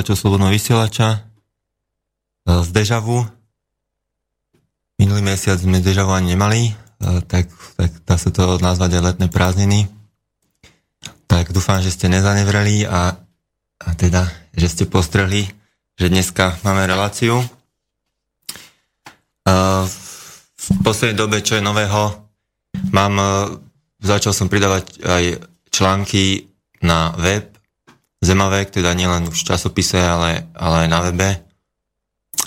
poslucháčov Slobodného vysielača e, z Dežavu. Minulý mesiac sme Dežavu ani nemali, e, tak, tak dá sa to nazvať aj letné prázdniny. Tak dúfam, že ste nezanevreli a, a teda, že ste postrehli, že dneska máme reláciu. E, V poslednej dobe, čo je nového, mám, začal som pridávať aj články na web, Zemavek, teda nielen v časopise, ale, ale aj na webe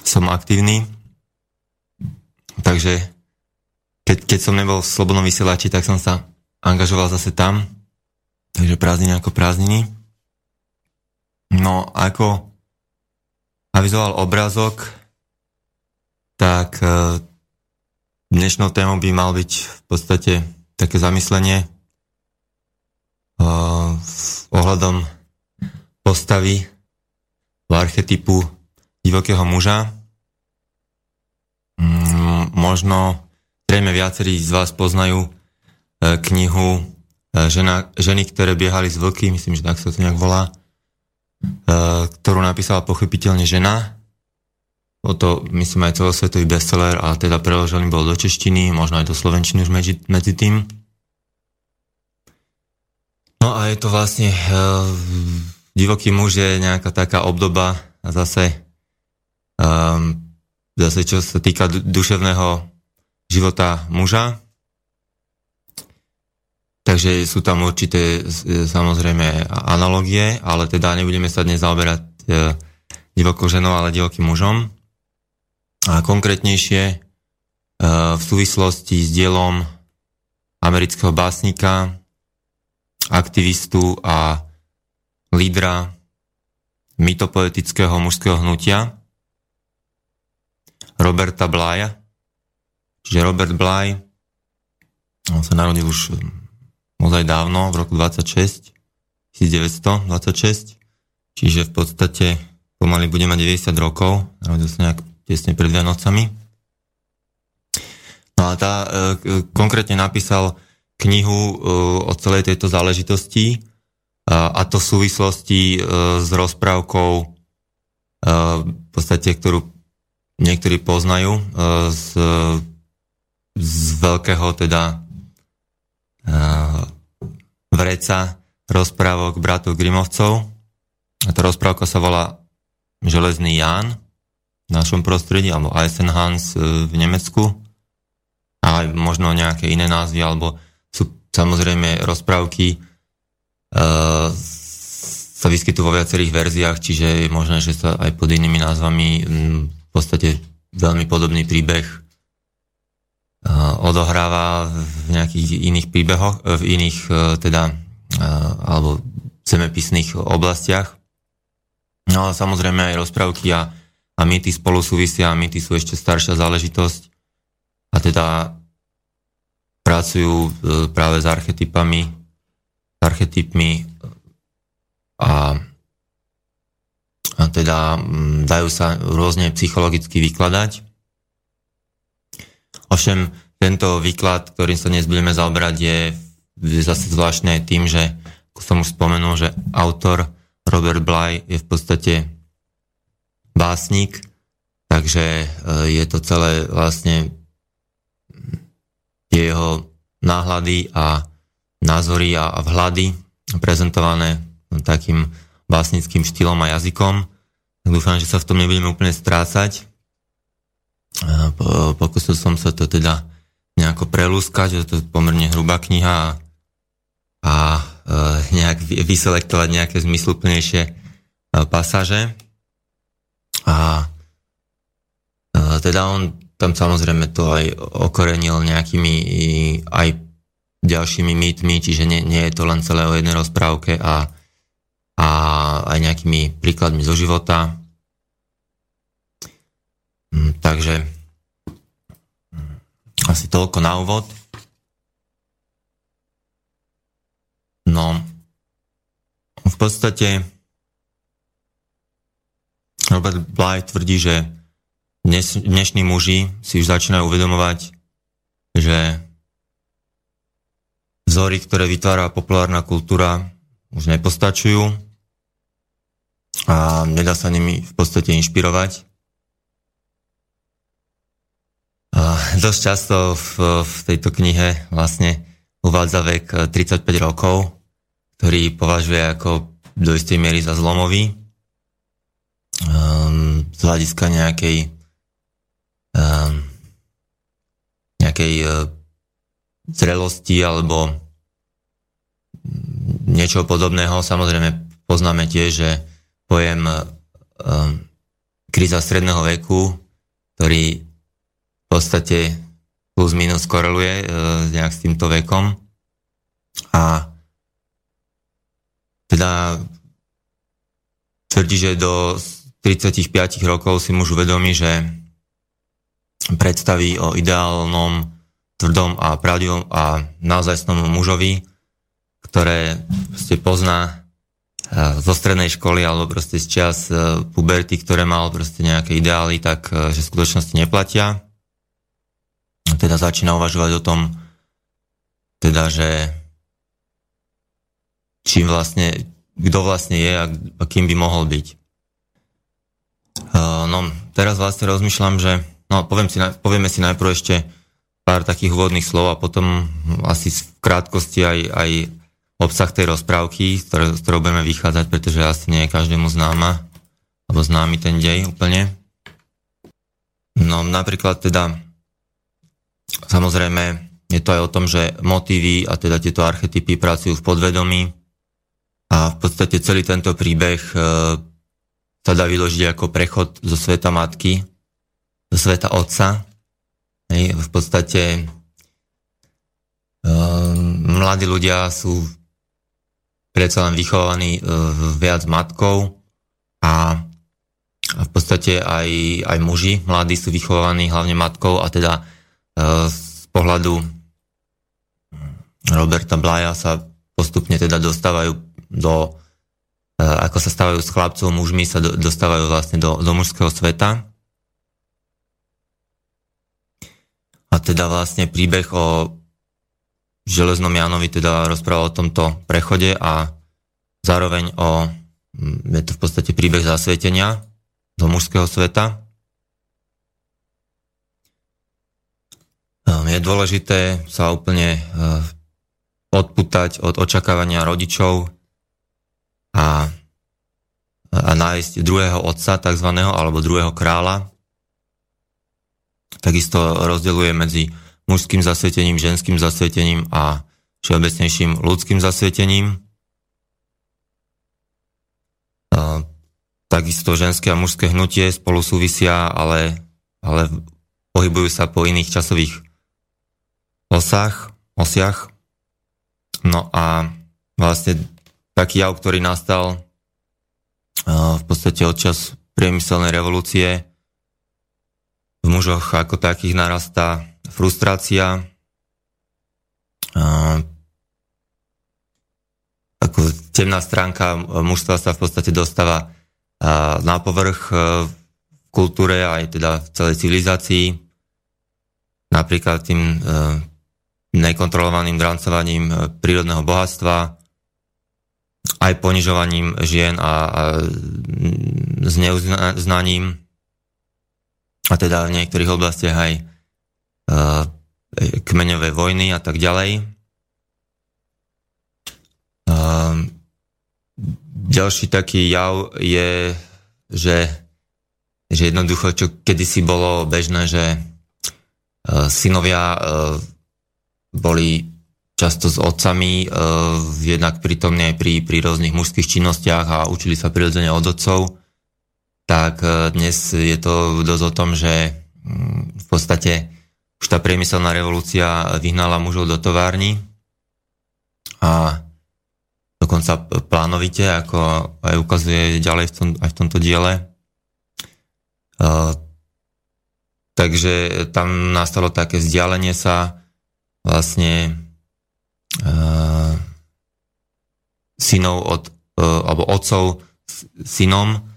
som aktívny. Takže keď, keď som nebol v Slobodnom vysielači, tak som sa angažoval zase tam. Takže prázdniny ako prázdniny. No ako avizoval obrázok, tak e, dnešnou témou by mal byť v podstate také zamyslenie s ohľadom postavy archetypu divokého muža. Mm, možno zrejme viacerí z vás poznajú uh, knihu uh, žena, Ženy, ktoré biehali z vlky, myslím, že tak sa to nejak volá, uh, ktorú napísala pochopiteľne žena. O to, myslím, aj celosvetový bestseller a teda preložený bol do češtiny, možno aj do slovenčiny už medzi, medzi tým. No a je to vlastne divoký muž je nejaká taká obdoba a zase um, zase čo sa týka duševného života muža. Takže sú tam určité samozrejme analogie, ale teda nebudeme sa dnes zaoberať uh, divokou ženou, ale divokým mužom. A konkrétnejšie uh, v súvislosti s dielom amerického básnika aktivistu a lídra mytopoetického mužského hnutia Roberta Blaja. Čiže Robert Blaj on sa narodil už ozaj dávno, v roku 26, 1926, čiže v podstate pomaly bude mať 90 rokov, narodil sa nejak tesne pred Vianocami. No a tá e, konkrétne napísal knihu uh, o celej tejto záležitosti a to v súvislosti uh, s rozprávkou uh, v podstate, ktorú niektorí poznajú z, z veľkého teda vreca rozprávok bratov Grimovcov. A tá rozprávka sa volá Železný Ján v našom prostredí, alebo Eisenhans v Nemecku. A aj možno nejaké iné názvy, alebo Samozrejme, rozprávky sa vyskytujú vo viacerých verziách, čiže je možné, že sa aj pod inými názvami m, v podstate veľmi podobný príbeh uh, odohráva v nejakých iných príbehoch, v iných teda alebo zemepisných oblastiach. No ale samozrejme aj rozprávky a, a mýty spolu súvisia, mýty sú ešte staršia záležitosť a teda pracujú práve s archetypami, archetypmi a, a teda dajú sa rôzne psychologicky vykladať. Ovšem, tento výklad, ktorým sa dnes budeme zaoberať, je, zase zvláštne tým, že, ako som už spomenul, že autor Robert Bly je v podstate básnik, takže e, je to celé vlastne jeho náhľady a názory a vhľady prezentované takým básnickým štýlom a jazykom. Dúfam, že sa v tom nebudeme úplne strácať. Pokusil som sa to teda nejako prelúskať, že to je pomerne hrubá kniha a, e, nejak vyselektovať nejaké zmysluplnejšie e, pasáže. A e, teda on tam samozrejme to aj okorenil nejakými aj ďalšími mýtmi, čiže nie, nie je to len celé o jednej rozprávke a, a aj nejakými príkladmi zo života. Mm, takže mm, asi toľko na úvod. No, v podstate Robert Bly tvrdí, že dnes, dnešní muži si už začínajú uvedomovať, že vzory, ktoré vytvára populárna kultúra, už nepostačujú a nedá sa nimi v podstate inšpirovať. A dosť často v, v tejto knihe vlastne uvádza vek 35 rokov, ktorý považuje ako do istej miery za zlomový um, z hľadiska nejakej Ehm, nejakej e, zrelosti alebo niečo podobného. Samozrejme poznáme tiež, že pojem um, kríza stredného veku, ktorý v podstate plus minus koreluje uh, nejak s týmto vekom. A teda tvrdí, že do 35 rokov si muž uvedomí, že predstavy o ideálnom, tvrdom a pravdivom a naozajstnom mužovi, ktoré ste pozná zo strednej školy alebo proste z čas puberty, ktoré mal proste nejaké ideály, tak že v skutočnosti neplatia. Teda začína uvažovať o tom, teda, že čím vlastne, kto vlastne je a, a kým by mohol byť. Uh, no, teraz vlastne rozmýšľam, že, no, poviem si, povieme si najprv ešte pár takých úvodných slov a potom asi v krátkosti aj, aj obsah tej rozprávky, z ktorou, z ktorou budeme vychádzať, pretože asi nie je každému známa, alebo známy ten dej úplne. No napríklad teda, samozrejme, je to aj o tom, že motívy a teda tieto archetypy pracujú v podvedomí a v podstate celý tento príbeh e, sa dá vyložiť ako prechod zo sveta matky do sveta otca. Hej, v podstate e, mladí ľudia sú predsa len vychovaní e, viac matkou a v podstate aj, aj muži mladí sú vychovaní hlavne matkou a teda z pohľadu Roberta Blaja sa postupne teda dostávajú do, ako sa stávajú s chlapcov, mužmi sa dostávajú vlastne do, do mužského sveta. A teda vlastne príbeh o Železnom Janovi teda rozprával o tomto prechode a zároveň o, je to v podstate príbeh zasvetenia do mužského sveta. Je dôležité sa úplne e, odputať od očakávania rodičov a, a nájsť druhého otca, takzvaného, alebo druhého kráľa. Takisto rozdeluje medzi mužským zasvietením, ženským zasvietením a všeobecnejším ľudským zasvietením. Takisto ženské a mužské hnutie spolu súvisia, ale, ale pohybujú sa po iných časových osách, osiach. No a vlastne taký jav, ktorý nastal v podstate od čas priemyselnej revolúcie. V mužoch ako takých narastá frustrácia, ako temná stránka mužstva sa v podstate dostáva na povrch v kultúre aj teda v celej civilizácii. Napríklad tým nekontrolovaným drancovaním e, prírodného bohatstva, aj ponižovaním žien a zneuznaním a teda v niektorých oblastiach aj uh, kmeňové vojny a tak ďalej. Uh, ďalší taký jav je, že, že jednoducho, čo kedysi bolo bežné, že uh, synovia uh, boli často s otcami, jednak prítomne aj pri, pri rôznych mužských činnostiach a učili sa prirodzene od otcov, tak uh, dnes je to dosť o tom, že um, v podstate už tá priemyselná revolúcia vyhnala mužov do továrny a dokonca plánovite, ako aj ukazuje ďalej v tom, aj v tomto diele. Uh, takže tam nastalo také vzdialenie sa vlastne uh, synov od, alebo otcov synom uh,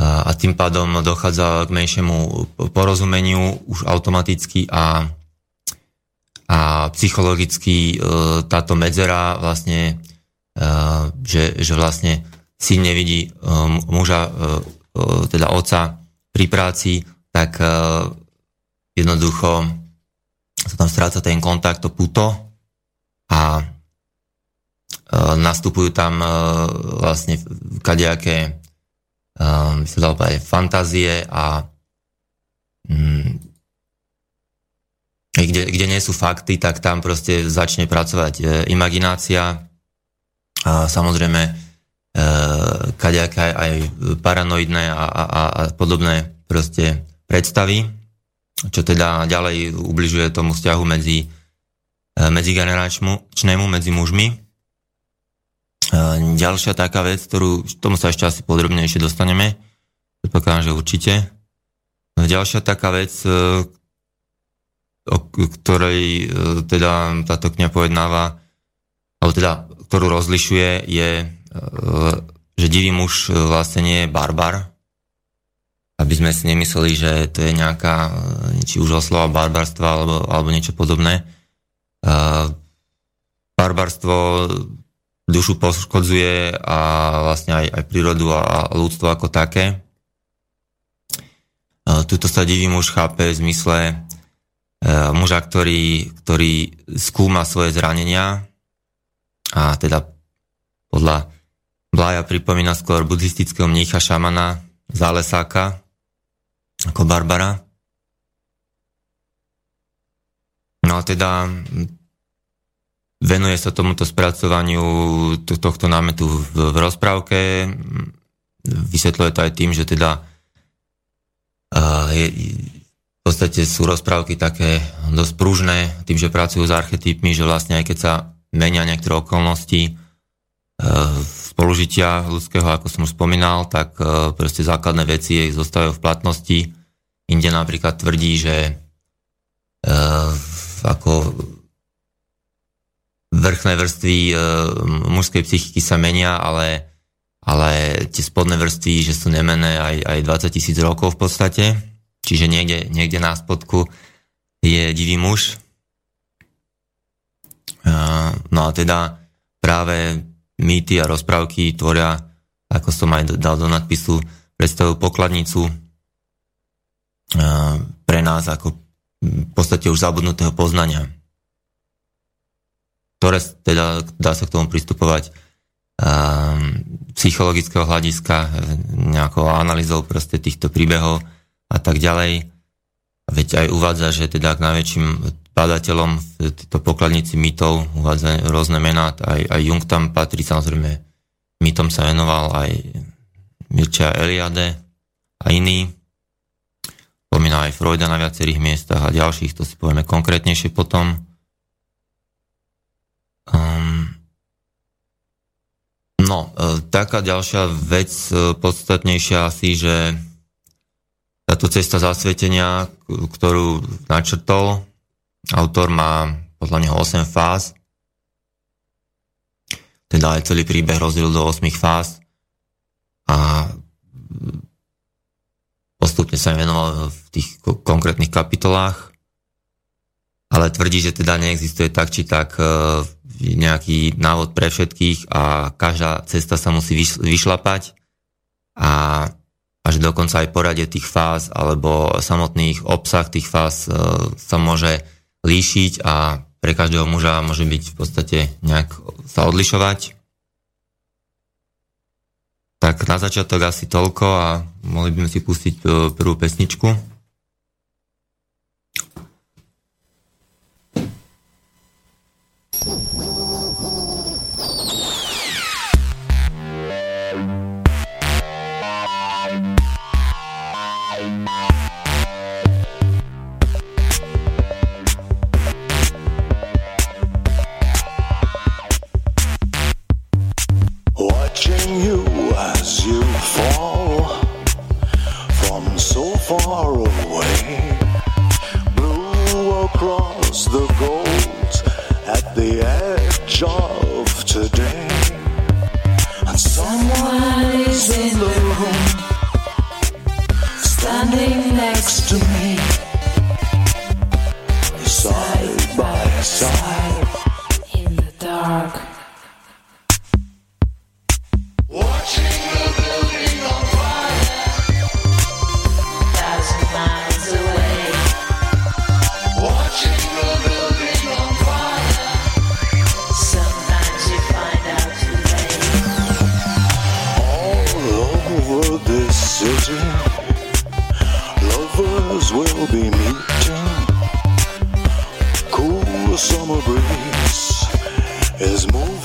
a tým pádom dochádza k menšiemu porozumeniu už automaticky a, a psychologicky uh, táto medzera vlastne, uh, že, že vlastne syn nevidí um, muža, teda otca pri práci, tak jednoducho sa tam stráca ten kontakt, to puto a e, nastupujú tam e, vlastne kadejaké by sa dalo povedať, fantázie a mm, kde, kde nie sú fakty, tak tam proste začne pracovať e, imaginácia a samozrejme e, kadejaké aj paranoidné a, a, a podobné proste predstavy čo teda ďalej ubližuje tomu vzťahu medzi, e, medzigeneračnému, medzi mužmi. E, ďalšia taká vec, ktorú, tomu sa ešte asi podrobnejšie dostaneme, predpokladám, že určite, ďalšia taká vec, o ktorej teda táto kniha pojednáva, alebo teda, ktorú rozlišuje, je, že divý muž vlastne nie je barbar, aby sme si nemysleli, že to je nejaká, či už oslova barbarstva alebo, alebo niečo podobné. Barbarstvo dušu poškodzuje a vlastne aj, aj prírodu a ľudstvo ako také. Tuto sa divý muž chápe v zmysle e, muža, ktorý, ktorý skúma svoje zranenia a teda podľa Blaja pripomína skôr buddhistického mnícha šamana Zálesáka ako Barbara. No a teda venuje sa tomuto spracovaniu tohto námetu v, v rozprávke. Vysvetľuje to aj tým, že teda je, v podstate sú rozprávky také dosť pružné, tým, že pracujú s archetypmi, že vlastne aj keď sa menia niektoré okolnosti uh, spolužitia ľudského, ako som už spomínal, tak uh, proste základné veci ich zostávajú v platnosti. Inde napríklad tvrdí, že uh, ako vrchné vrstvy e, mužskej psychiky sa menia, ale, ale tie spodné vrstvy, že sú nemené aj, aj 20 tisíc rokov v podstate. Čiže niekde, niekde na spodku je divý muž. E, no a teda práve mýty a rozprávky tvoria, ako som aj dal do nadpisu, predstavujú pokladnicu e, pre nás ako v podstate už zabudnutého poznania ktoré teda dá sa k tomu pristupovať um, psychologického hľadiska, nejakou analýzou proste týchto príbehov a tak ďalej. Veď aj uvádza, že teda k najväčším badateľom v tejto pokladnici mytov uvádza rôzne mená, aj, aj Jung tam patrí, samozrejme mytom sa venoval aj Mirča Eliade a iní. Pomína aj Freuda na viacerých miestach a ďalších, to si povieme konkrétnejšie potom. No, e, taká ďalšia vec e, podstatnejšia asi, že táto cesta zasvetenia, ktorú načrtol, autor má podľa neho 8 fáz, teda aj celý príbeh rozdiel do 8 fáz a postupne sa venoval v tých konkrétnych kapitolách, ale tvrdí, že teda neexistuje tak či tak e, nejaký návod pre všetkých a každá cesta sa musí vyšlapať a až dokonca aj poradie tých fáz alebo samotných obsah tých fáz e, sa môže líšiť a pre každého muža môže byť v podstate nejak sa odlišovať. Tak na začiatok asi toľko a mohli by sme si pustiť e, prvú pesničku. today, and someone is in the room, standing next to me, side by side. In the dark. will be meeting. Cool summer breeze is moving.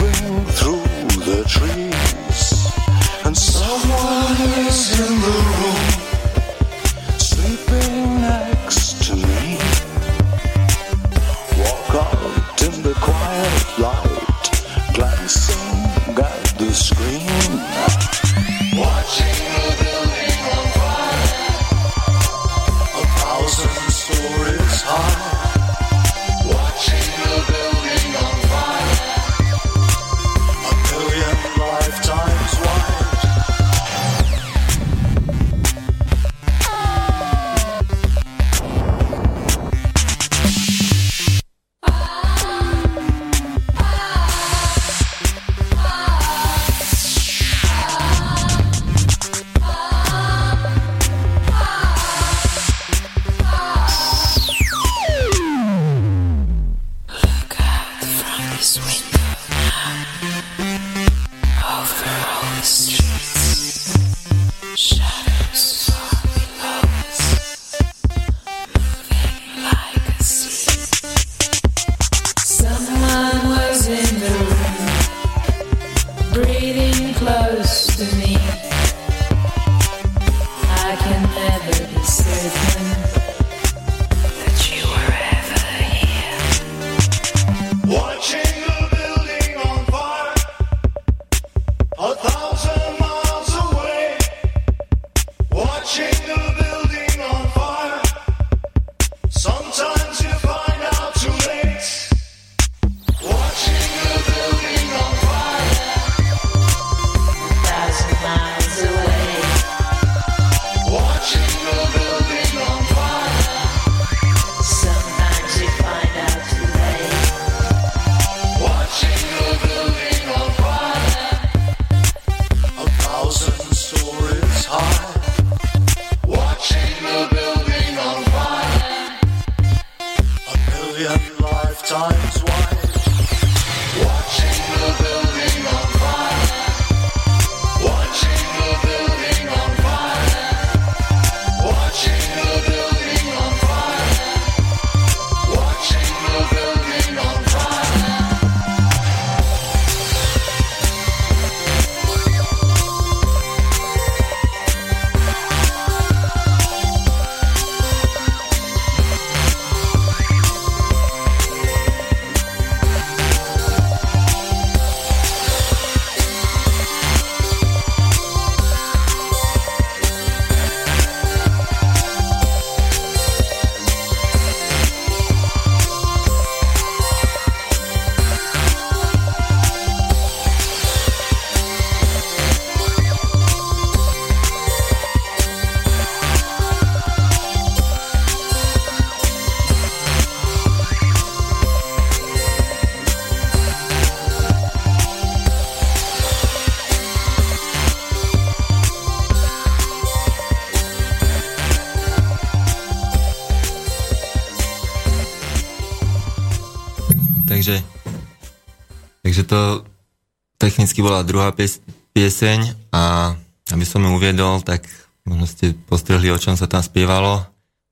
Technicky bola druhá pies, pieseň a aby som ju uviedol, tak možno ste postrehli, o čom sa tam spievalo.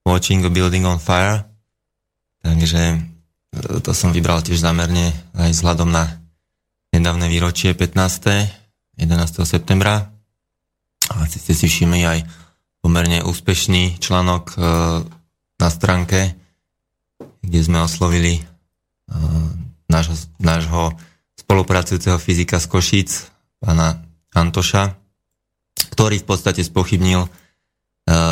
Watching a Building on Fire. Takže e, to som vybral tiež zámerne aj vzhľadom na nedávne výročie 15. 11. septembra. A ste si všimli aj pomerne úspešný článok e, na stránke, kde sme oslovili uh, nášho, nášho spolupracujúceho fyzika z Košíc, pána Antoša, ktorý v podstate spochybnil uh,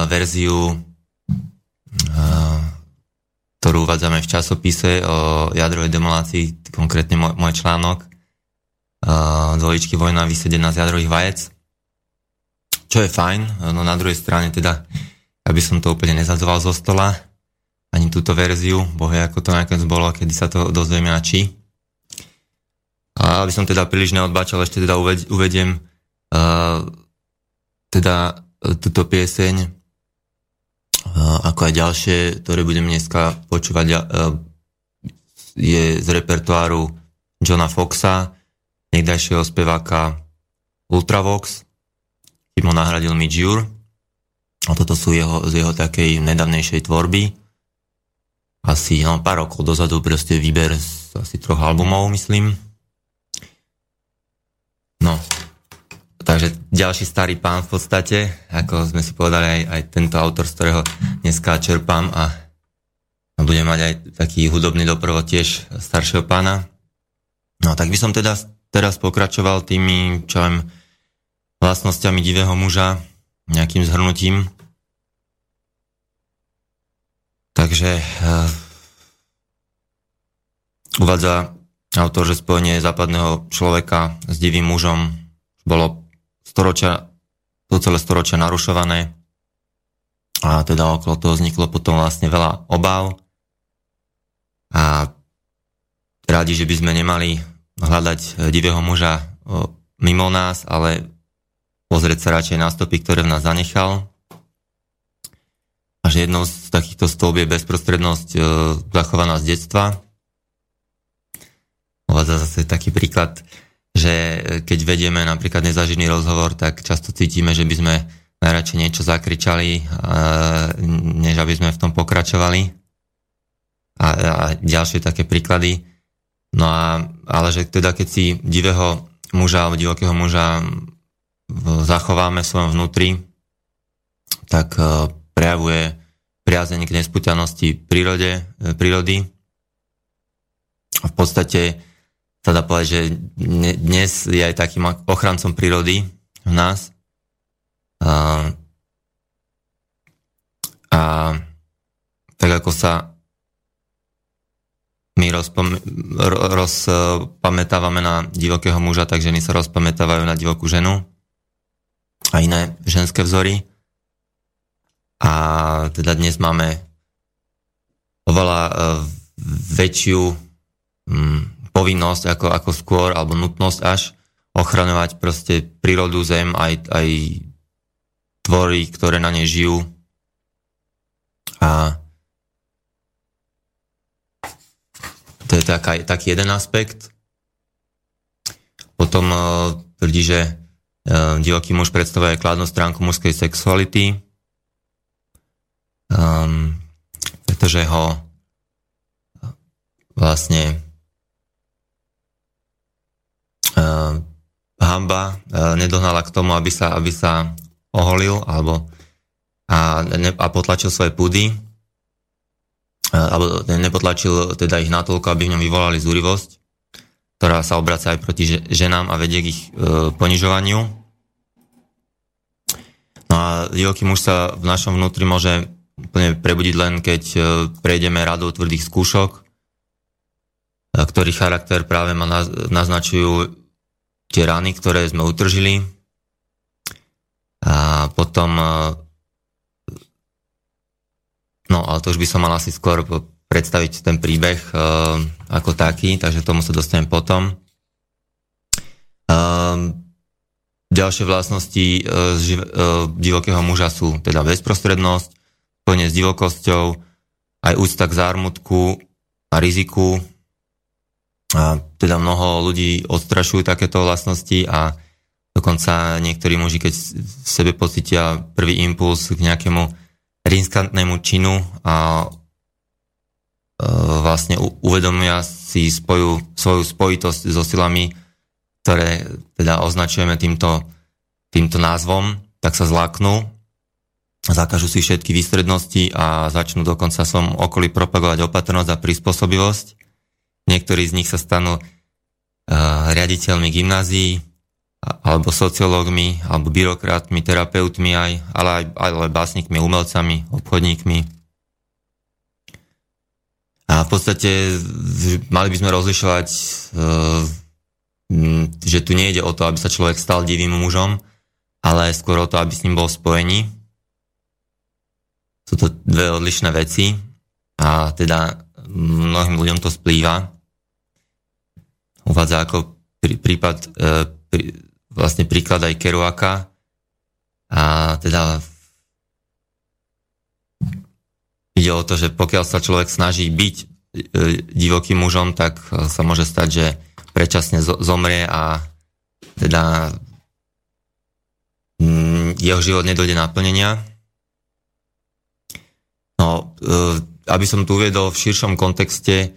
verziu, uh, ktorú uvádzame v časopise o jadrovej demolácii, konkrétne môj, môj článok uh, dvojičky vojna vysedená z jadrových vajec, čo je fajn, no na druhej strane teda aby som to úplne nezadzoval zo stola, ani túto verziu, bohe, ako to nakoniec bolo, kedy sa to dozvieme a či. A aby som teda príliš neodbáčal, ešte teda uvediem uh, teda uh, túto pieseň, uh, ako aj ďalšie, ktoré budem dneska počúvať, uh, je z repertoáru Johna Foxa, niekdajšieho speváka Ultravox, kým ho nahradil Mitch Jure. A toto sú jeho, z jeho takej nedávnejšej tvorby. Asi no, pár rokov dozadu proste výber z asi troch albumov, myslím. No, takže ďalší starý pán v podstate, ako sme si povedali aj, aj tento autor, z ktorého dneska čerpám a, budem mať aj taký hudobný doprovod tiež staršieho pána. No tak by som teda teraz pokračoval tými, čo viem, vlastnosťami divého muža, nejakým zhrnutím. Takže uh, uvádza autor, že spojenie západného človeka s divým mužom bolo storočia, to celé storočia narušované a teda okolo toho vzniklo potom vlastne veľa obav a rádi, že by sme nemali hľadať divého muža mimo nás, ale pozrieť sa radšej na stopy, ktoré v nás zanechal. A že jednou z takýchto stôb je bezprostrednosť e, zachovaná z detstva. Uvádza zase taký príklad, že keď vedieme napríklad nezažitný rozhovor, tak často cítime, že by sme najradšej niečo zakričali, než aby sme v tom pokračovali. A, a ďalšie také príklady. No a, ale že teda keď si divého muža alebo divokého muža zachováme v svojom vnútri, tak e, prejavuje priazenie k nespúťanosti prírode, e, prírody. A v podstate sa dá povedať, že dnes je aj takým ochrancom prírody v nás. A, a tak ako sa my rozpamätávame na divokého muža, tak ženy sa rozpamätávajú na divokú ženu a iné ženské vzory. A teda dnes máme oveľa uh, väčšiu um, povinnosť ako, ako skôr, alebo nutnosť až ochraňovať proste prírodu, zem, aj, aj tvory, ktoré na nej žijú. A to je taká, taký jeden aspekt. Potom uh, tvrdí, že Ehm, divoký muž predstavuje kladnú stránku mužskej sexuality, um, pretože ho vlastne uh, hamba uh, nedohnala k tomu, aby sa, aby sa oholil alebo a, ne, a potlačil svoje púdy uh, alebo nepotlačil teda ich natoľko, aby v ňom vyvolali zúrivosť ktorá sa obraca aj proti ženám a vedie k ich e, ponižovaniu. No a divoký muž sa v našom vnútri môže úplne prebudiť len, keď prejdeme radou tvrdých skúšok, ktorý charakter práve ma naznačujú tie rany, ktoré sme utržili. A potom e, no ale to už by som mal asi skôr predstaviť ten príbeh uh, ako taký, takže tomu sa dostanem potom. Uh, ďalšie vlastnosti divokého muža sú teda bezprostrednosť, spojenie s divokosťou, aj úcta k zármutku a riziku, A teda mnoho ľudí odstrašujú takéto vlastnosti a dokonca niektorí muži, keď v sebe pocitia prvý impuls k nejakému riskantnému činu a e, vlastne uvedomia si spoju, svoju spojitosť so silami, ktoré teda označujeme týmto, týmto názvom, tak sa zláknú, zakažú si všetky výstrednosti a začnú dokonca som okolí propagovať opatrnosť a prispôsobivosť. Niektorí z nich sa stanú uh, riaditeľmi gymnázií, alebo sociológmi, alebo byrokratmi, terapeutmi aj, ale aj, aj básnikmi, umelcami, obchodníkmi. A v podstate mali by sme rozlišovať, uh, že tu nejde o to, aby sa človek stal divým mužom, ale skôr o to, aby s ním bol spojený. Sú to dve odlišné veci a teda mnohým ľuďom to splýva. Uvádza ako prí, prípad, e, prí, vlastne príklad aj Kerouaka a teda ide o to, že pokiaľ sa človek snaží byť e, divokým mužom, tak sa môže stať, že predčasne zomrie a teda jeho život nedojde naplnenia. No, e, aby som tu uviedol v širšom kontexte, e,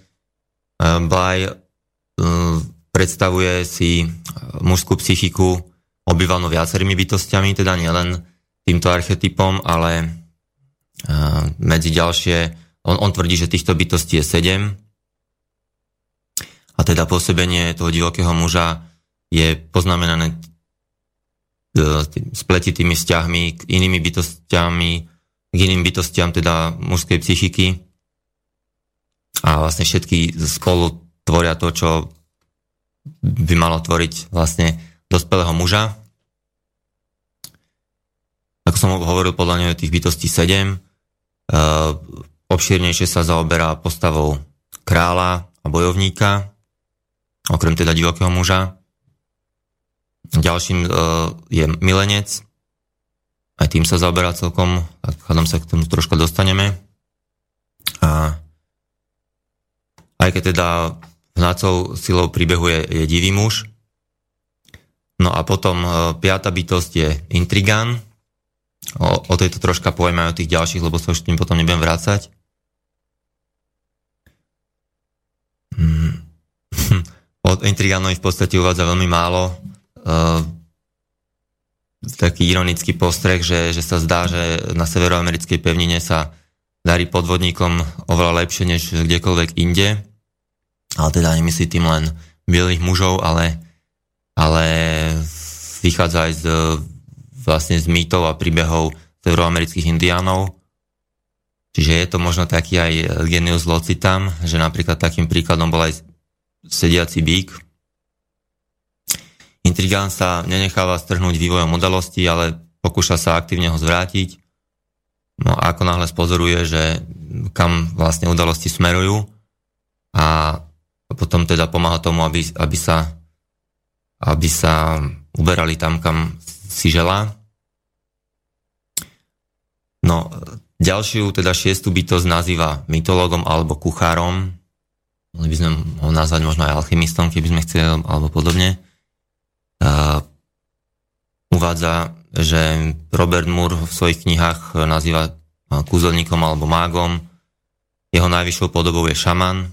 Blaj e, predstavuje si mužskú psychiku obývanú viacerými bytostiami, teda nielen týmto archetypom, ale medzi ďalšie, on, on tvrdí, že týchto bytostí je sedem. A teda pôsobenie toho divokého muža je poznamenané spletitými vzťahmi k inými bytostiami, k iným bytostiam teda mužskej psychiky a vlastne všetky spolu tvoria to, čo by malo tvoriť vlastne dospelého muža. Ako som hovoril, podľa neho tých bytostí 7. Uh, obšírnejšie sa zaoberá postavou kráľa a bojovníka, okrem teda divokého muža. Ďalším uh, je milenec. Aj tým sa zaoberá celkom, tak hádam sa k tomu troška dostaneme. A aj keď teda hnácou silou príbehu je, je divý muž. No a potom uh, piata bytosť je intrigán. O, o tejto troška povieme aj o tých ďalších, lebo sa už tým potom nebudem vrácať. Hmm. o intrigánovi v podstate uvádza veľmi málo uh, taký ironický postreh, že, že sa zdá, že na severoamerickej pevnine sa darí podvodníkom oveľa lepšie než kdekoľvek inde. Ale teda nemyslí tým len bielých mužov, ale, ale vychádza aj z, vlastne z mýtov a príbehov severoamerických indiánov. Čiže je to možno taký aj genius locitam, že napríklad takým príkladom bol aj sediaci bík, Intrigán sa nenecháva strhnúť vývojom udalosti, ale pokúša sa aktívne ho zvrátiť. No a ako náhle spozoruje, že kam vlastne udalosti smerujú a potom teda pomáha tomu, aby, aby, sa, aby sa uberali tam, kam si želá. No, ďalšiu, teda šiestu bytosť nazýva mytologom alebo kuchárom. Mohli by sme ho nazvať možno aj alchymistom, keby sme chceli, alebo podobne uvádza, že Robert Moore v svojich knihách nazýva kúzelníkom alebo mágom. Jeho najvyššou podobou je šaman,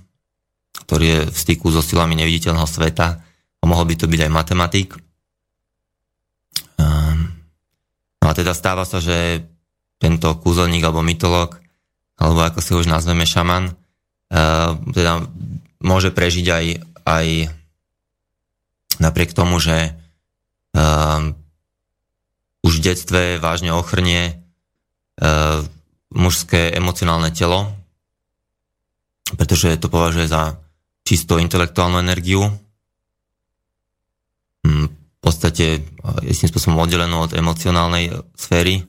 ktorý je v styku so silami neviditeľného sveta a mohol by to byť aj matematik. No a teda stáva sa, že tento kúzelník alebo mytolog, alebo ako si už nazveme šaman, teda môže prežiť aj, aj napriek tomu, že uh, už v detstve vážne ochrnie uh, mužské emocionálne telo, pretože to považuje za čisto intelektuálnu energiu, hm, v podstate je tým spôsobom oddelenú od emocionálnej sféry.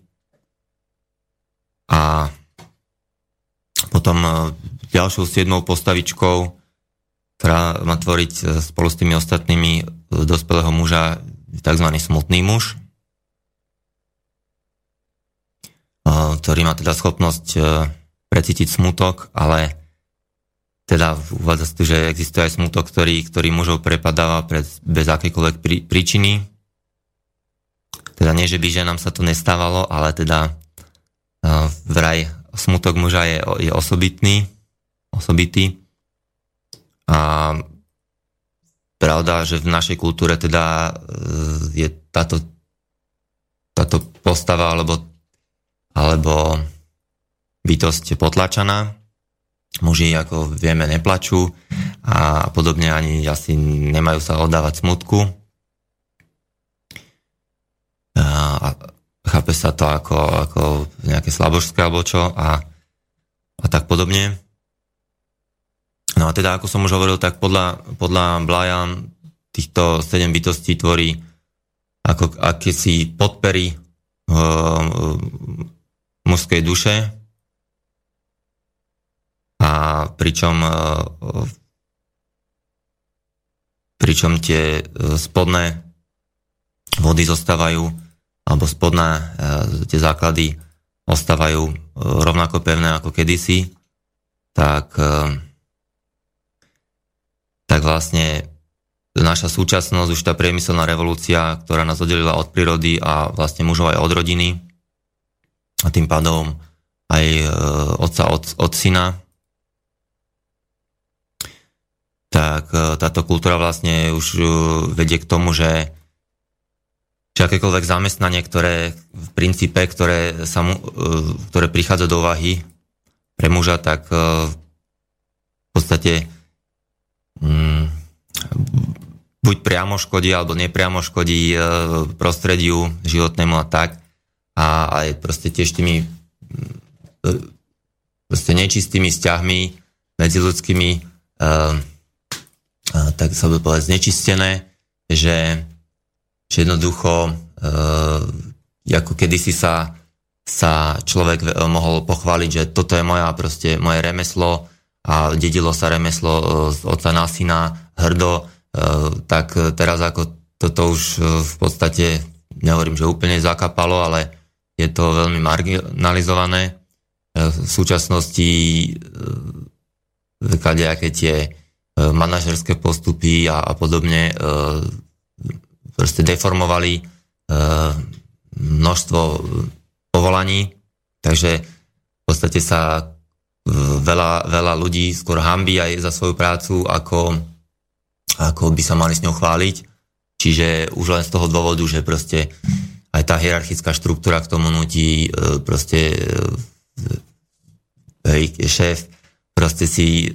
A potom ďalšou siedmou postavičkou, ktorá má tvoriť spolu s tými ostatnými dospelého muža, tzv. smutný muž, ktorý má teda schopnosť e, precítiť smutok, ale teda uvádza tu, že existuje aj smutok, ktorý, ktorý mužov prepadáva bez, bez akejkoľvek prí, príčiny. Teda nie, že by ženám sa to nestávalo, ale teda uh, vraj smutok muža je, je osobitný, osobitý. A pravda, že v našej kultúre teda uh, je táto, táto postava alebo, alebo bytosť potlačaná muži, ako vieme, neplačú a podobne ani asi nemajú sa oddávať smutku. A chápe sa to ako, ako nejaké slabožské alebo čo a, a tak podobne. No a teda, ako som už hovoril, tak podľa, podľa Blaja týchto sedem bytostí tvorí ako akési podpery uh, mužskej duše, a pričom e, pričom tie e, spodné vody zostávajú alebo spodné e, tie základy ostávajú rovnako pevné ako kedysi, tak, tak vlastne naša súčasnosť, už tá priemyselná revolúcia, ktorá nás oddelila od prírody a vlastne mužov aj od rodiny a tým pádom aj otca od, od syna, tak e, táto kultúra vlastne už e, vedie k tomu, že, že akékoľvek zamestnanie, ktoré v princípe, ktoré, sa mu, e, ktoré prichádza do úvahy pre muža, tak v podstate mm, buď priamo škodí, alebo nepriamo škodí prostrediu životnému a tak. A aj proste tiež tými proste nečistými vzťahmi medzi ľudskými tak sa bude povedať, znečistené, že, že jednoducho, e, ako kedysi sa, sa človek mohol pochváliť, že toto je moja, proste, moje remeslo a dedilo sa remeslo e, z oca na syna hrdo, e, tak teraz ako toto už e, v podstate, nehovorím, že úplne zakapalo, ale je to veľmi marginalizované. V súčasnosti kadejaké tie manažerské postupy a, a podobne proste deformovali množstvo povolaní, takže v podstate sa veľa, veľa ľudí skôr hambí aj za svoju prácu, ako, ako by sa mali s ňou chváliť. Čiže už len z toho dôvodu, že proste aj tá hierarchická štruktúra k tomu nutí proste šéf proste si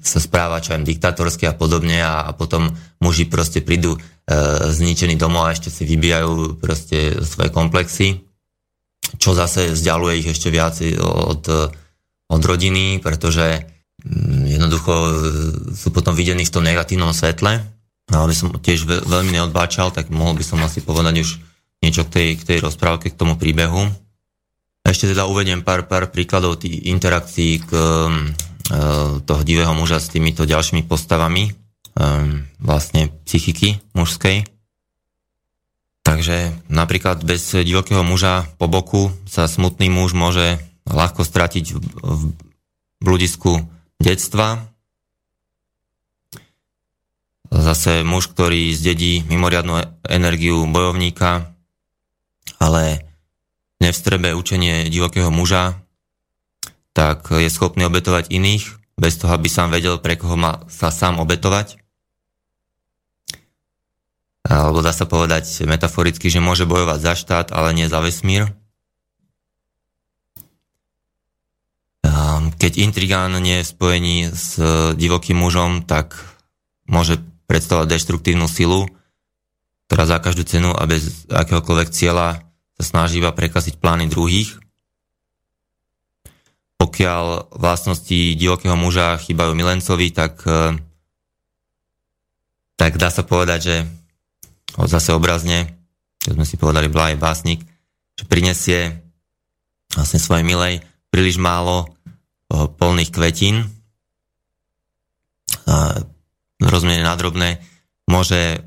sa správa čo aj diktatorsky a podobne a, a potom muži proste prídu e, zničení domov a ešte si vybijajú proste svoje komplexy, čo zase vzdialuje ich ešte viac od, od rodiny, pretože mm, jednoducho e, sú potom videní v tom negatívnom svetle. No, aby som tiež veľmi neodbáčal, tak mohol by som asi povedať už niečo k tej, k tej rozprávke, k tomu príbehu. Ešte teda uvediem pár, pár príkladov tých interakcií k, Eh, toho divého muža s týmito ďalšími postavami ehm, vlastne psychiky mužskej. Takže napríklad bez divokého muža po boku sa smutný muž môže ľahko stratiť v bludisku detstva. Zase muž, ktorý zdedí mimoriadnú energiu bojovníka, ale nevstrebe učenie divokého muža, tak je schopný obetovať iných, bez toho, aby sám vedel, pre koho má sa sám obetovať. Alebo dá sa povedať metaforicky, že môže bojovať za štát, ale nie za vesmír. Keď intrigán nie je v spojení s divokým mužom, tak môže predstavovať deštruktívnu silu, ktorá za každú cenu a bez akéhokoľvek cieľa sa snaží iba prekasiť plány druhých. Pokiaľ vlastnosti divokého muža chýbajú milencovi, tak, e, tak dá sa povedať, že zase obrazne, keď sme si povedali Blaj básnik, že prinesie vlastne svojej milej príliš málo e, polných kvetín, rozumenie nadrobné, môže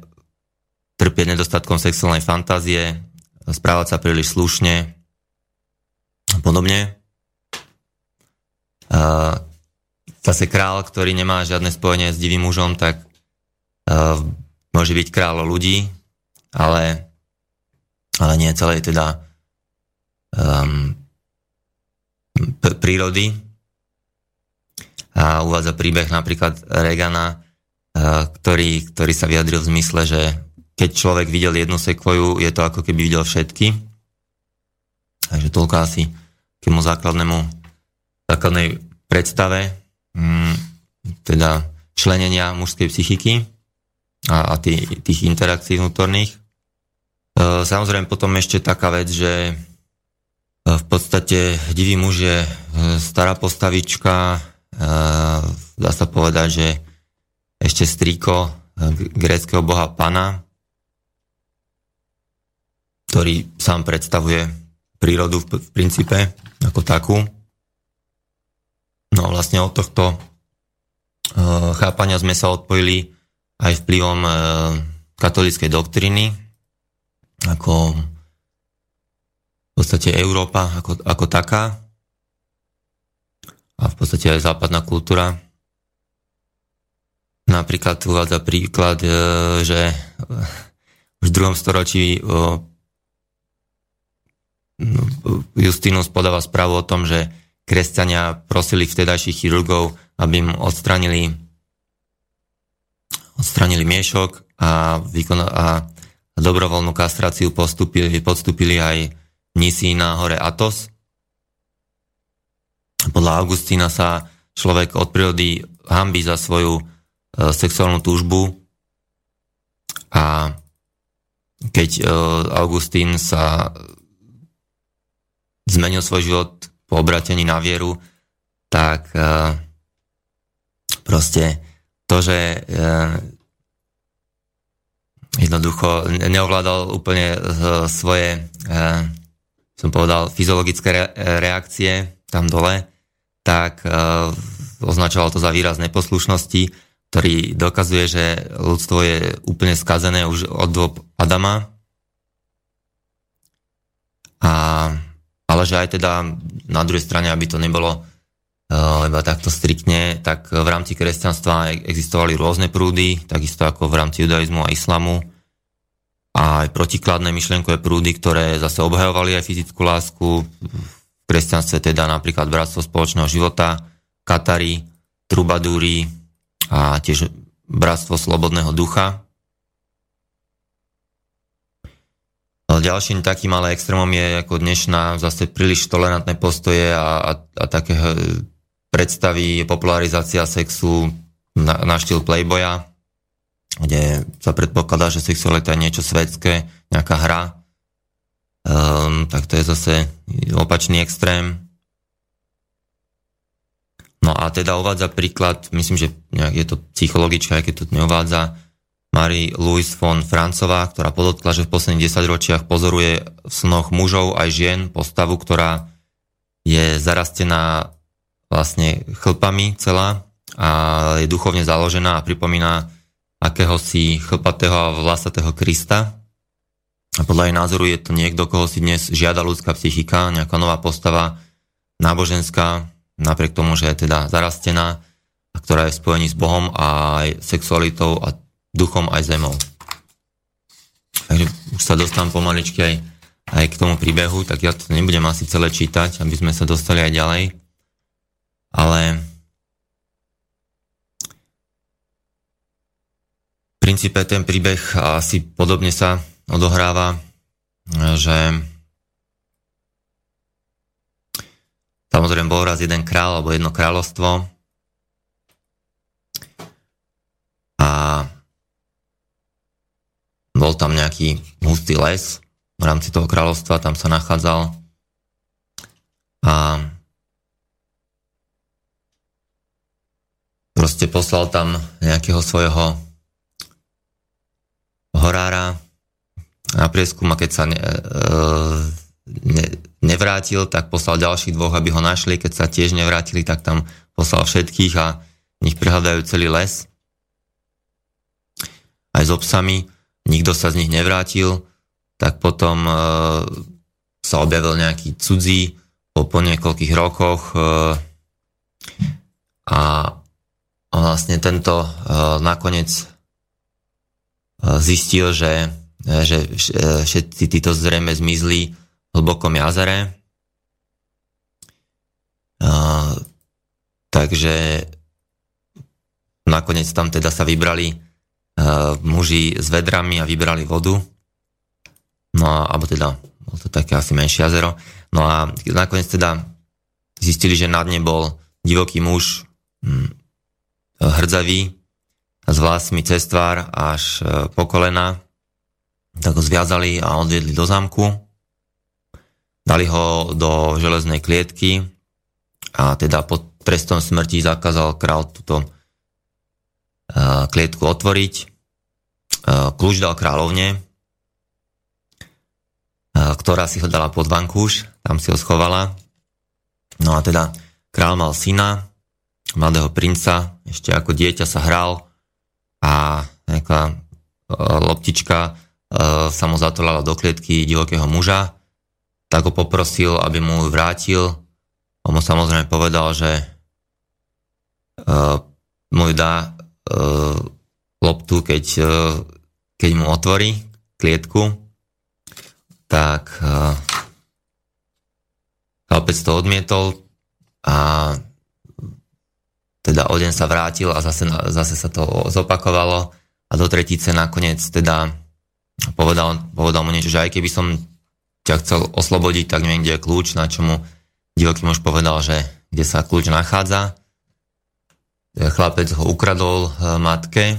trpieť nedostatkom sexuálnej fantázie, správať sa príliš slušne a podobne. zase král, ktorý nemá žiadne spojenie s divým mužom, tak uh, môže byť kráľ ľudí, ale, ale nie celej teda um, prírody. A uvádza príbeh napríklad Regana, uh, ktorý, ktorý sa vyjadril v zmysle, že keď človek videl jednu sekvoju, je to ako keby videl všetky. Takže toľko asi k tomu základnému, základnej predstave, mm, teda členenia mužskej psychiky a, a tý, tých interakcií vnútorných. E, samozrejme potom ešte taká vec, že e, v podstate divý muž je e, stará postavička, dá sa povedať, že ešte strýko gréckého boha Pana, ktorý sám predstavuje prírodu v, princípe ako takú. No vlastne od tohto uh, chápania sme sa odpojili aj vplyvom uh, katolíckej doktriny, ako v podstate Európa ako, ako taká a v podstate aj západná kultúra. Napríklad uvádza príklad, uh, že v druhom storočí Justinus podáva správu o tom, že kresťania prosili vtedajších chirurgov, aby im odstranili, odstranili miešok a, výkon, a dobrovoľnú kastráciu postupili, podstúpili aj mnisi na hore Atos. Podľa Augustína sa človek od prírody hambí za svoju e, sexuálnu túžbu. A keď e, Augustín sa zmenil svoj život po obratení na vieru, tak uh, proste to, že jednoducho neovládal úplne svoje, som povedal, fyziologické re- reakcie tam dole, tak uh, označoval to za výraz neposlušnosti, ktorý dokazuje, že ľudstvo je úplne skazené už od dob Adama. A ale že aj teda na druhej strane, aby to nebolo uh, iba takto striktne, tak v rámci kresťanstva existovali rôzne prúdy, takisto ako v rámci judaizmu a islamu. A aj protikladné myšlenkové prúdy, ktoré zase obhajovali aj fyzickú lásku. Kresťanstve teda napríklad Bratstvo spoločného života, Katari, Trubadúri a tiež Bratstvo slobodného ducha. Ďalším takým ale extrémom je ako dnešná zase príliš tolerantné postoje a, a, a také predstavy, popularizácia sexu na, na štýl Playboya, kde sa predpokladá, že sexualita je niečo svetské, nejaká hra. Um, tak to je zase opačný extrém. No a teda uvádza príklad, myslím, že je to psychologička, aj keď to neuvádza, Marie-Louise von Francová, ktorá podotkla, že v posledných 10 ročiach pozoruje v snoch mužov aj žien postavu, ktorá je zarastená vlastne chlpami celá a je duchovne založená a pripomína akéhosi chlpatého a vlasatého Krista. A podľa jej názoru je to niekto, koho si dnes žiada ľudská psychika, nejaká nová postava, náboženská, napriek tomu, že je teda zarastená, a ktorá je v s Bohom a aj sexualitou a duchom aj zemou. Takže už sa dostávam pomaličky aj, aj k tomu príbehu, tak ja to nebudem asi celé čítať, aby sme sa dostali aj ďalej. Ale v princípe ten príbeh asi podobne sa odohráva, že samozrejme bol raz jeden král alebo jedno kráľovstvo. A bol tam nejaký hustý les v rámci toho kráľovstva, tam sa nachádzal. A proste poslal tam nejakého svojho horára na prieskum a keď sa ne, e, ne, nevrátil, tak poslal ďalších dvoch, aby ho našli. Keď sa tiež nevrátili, tak tam poslal všetkých a nich prehľadajú celý les. Aj s obsami nikto sa z nich nevrátil, tak potom e, sa objavil nejaký cudzí po, po niekoľkých rokoch e, a vlastne tento nakoniec zistil, že, že všetci títo zrejme zmizli v hlbokom jazere. Takže nakoniec tam teda sa vybrali muži s vedrami a vybrali vodu. No a, alebo teda, bolo to také asi menšie jazero. No a nakoniec teda zistili, že nad ne bol divoký muž, hm, hrdzavý, s vlasmi cez tvár až e, po kolena, tak ho zviazali a odviedli do zámku. Dali ho do železnej klietky a teda pod trestom smrti zakázal král túto e, klietku otvoriť. E, kľúč dal kráľovne, ktorá si ho dala pod vankúš, tam si ho schovala. No a teda král mal syna, mladého princa, ešte ako dieťa sa hral a nejaká e, loptička e, sa mu zatolala do klietky divokého muža, tak ho poprosil, aby mu vrátil. On mu samozrejme povedal, že e, mu dá loptu, keď, keď mu otvorí klietku, tak chlapec to odmietol a teda o deň sa vrátil a zase, zase sa to zopakovalo a do tretice nakoniec teda povedal, povedal mu niečo, že aj keby som ťa chcel oslobodiť, tak neviem, kde je kľúč, na čo mu divoký muž povedal, že kde sa kľúč nachádza. Chlapec ho ukradol e, matke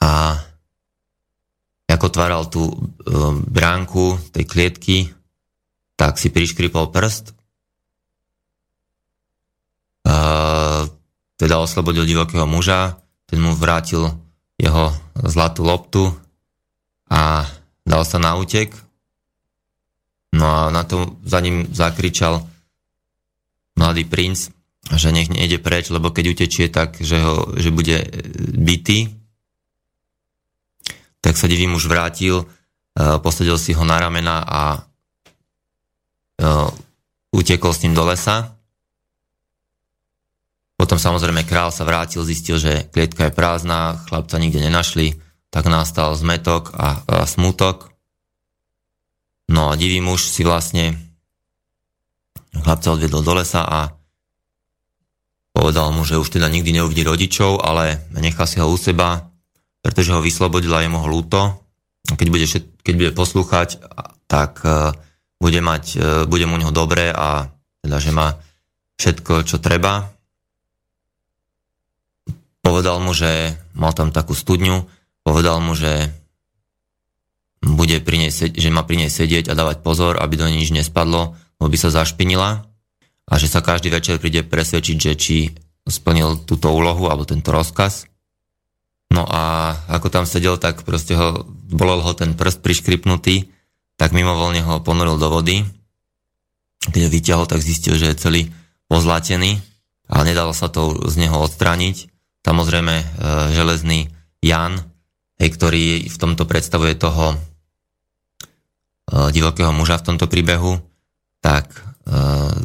a ako otváral tú e, bránku tej klietky, tak si priškripol prst teda oslobodil divokého muža, ten mu vrátil jeho zlatú loptu a dal sa na útek. No a na to za ním zakričal mladý princ, že nech nejde preč, lebo keď utečie, tak že, ho, že bude bytý. Tak sa divý muž vrátil, e, posadil si ho na ramena a e, utekol s ním do lesa. Potom samozrejme král sa vrátil, zistil, že klietka je prázdna, chlapca nikde nenašli, tak nastal zmetok a, a smutok. No a divý muž si vlastne chlapca odviedol do lesa a povedal mu, že už teda nikdy neuvidí rodičov, ale nechá si ho u seba, pretože ho vyslobodila jemu ho lúto. Keď bude, keď bude poslúchať, tak uh, bude, mať, uh, bude mu neho dobré a teda, že má všetko, čo treba. Povedal mu, že mal tam takú studňu, povedal mu, že bude pri nej, že má pri nej sedieť a dávať pozor, aby do nej nič nespadlo, lebo by sa zašpinila a že sa každý večer príde presvedčiť, že či splnil túto úlohu alebo tento rozkaz. No a ako tam sedel, tak proste ho, bolel ho ten prst priškripnutý, tak mimovolne ho ponoril do vody. Keď ho vyťahol, tak zistil, že je celý pozlatený, ale nedalo sa to z neho odstrániť. Samozrejme, e, železný Jan, hej, ktorý v tomto predstavuje toho e, divokého muža v tomto príbehu, tak e,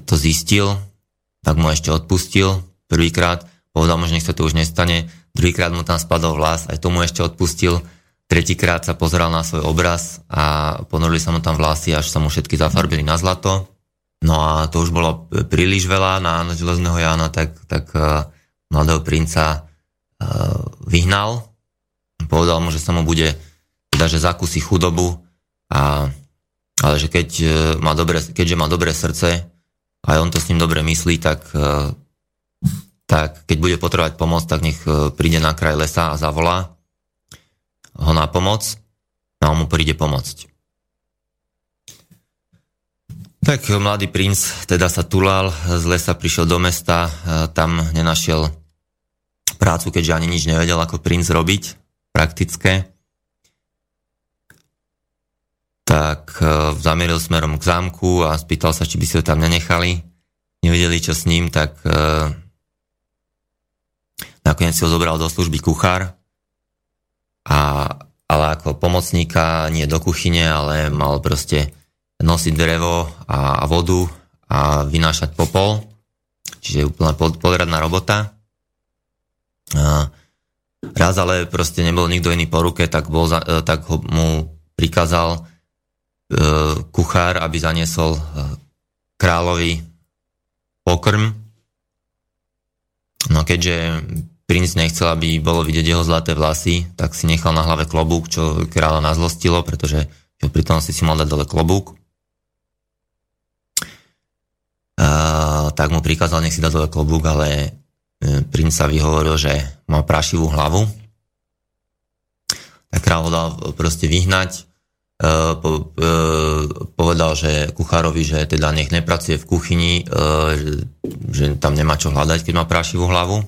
to zistil, tak mu ešte odpustil prvýkrát, povedal mu, že nech sa to už nestane, druhýkrát mu tam spadol vlas, aj tomu ešte odpustil, tretíkrát sa pozeral na svoj obraz a ponorili sa mu tam vlasy, až sa mu všetky zafarbili na zlato. No a to už bolo príliš veľa na železného Jana, tak, tak mladého princa vyhnal, povedal mu, že sa mu bude, teda, že zakúsi chudobu, a, ale že keď eh, má dobré, keďže má dobré srdce a on to s ním dobre myslí, tak, eh, tak keď bude potrebovať pomoc, tak nech príde na kraj lesa a zavolá ho na pomoc a on mu príde pomôcť. Tak mladý princ teda sa tulal, z lesa prišiel do mesta, tam nenašiel prácu, keďže ani nič nevedel ako princ robiť praktické. Tak e, zamieril smerom k zámku a spýtal sa, či by si ho tam nenechali. Nevedeli, čo s ním, tak e, nakoniec si ho zobral do služby kuchár, a, ale ako pomocníka nie do kuchyne, ale mal proste nosiť drevo a, a vodu a vynášať popol, čiže úplne pod, podradná robota. Raz ale proste nebol nikto iný po ruke, tak, bol, tak ho, mu prikázal kuchár, aby zaniesol kráľovi pokrm. No keďže princ nechcel, aby bolo vidieť jeho zlaté vlasy, tak si nechal na hlave klobúk, čo kráľa nazlostilo, pretože pri tom si si mal dať dole klobúk. Uh, tak mu prikázal, nech si dá dole klobúk, ale princ sa vyhovoril, že má prašivú hlavu. Tak kráľ ho dal proste vyhnať. Uh, po, uh, povedal, že kuchárovi, že teda nech nepracuje v kuchyni, uh, že, že tam nemá čo hľadať, keď má prašivú hlavu.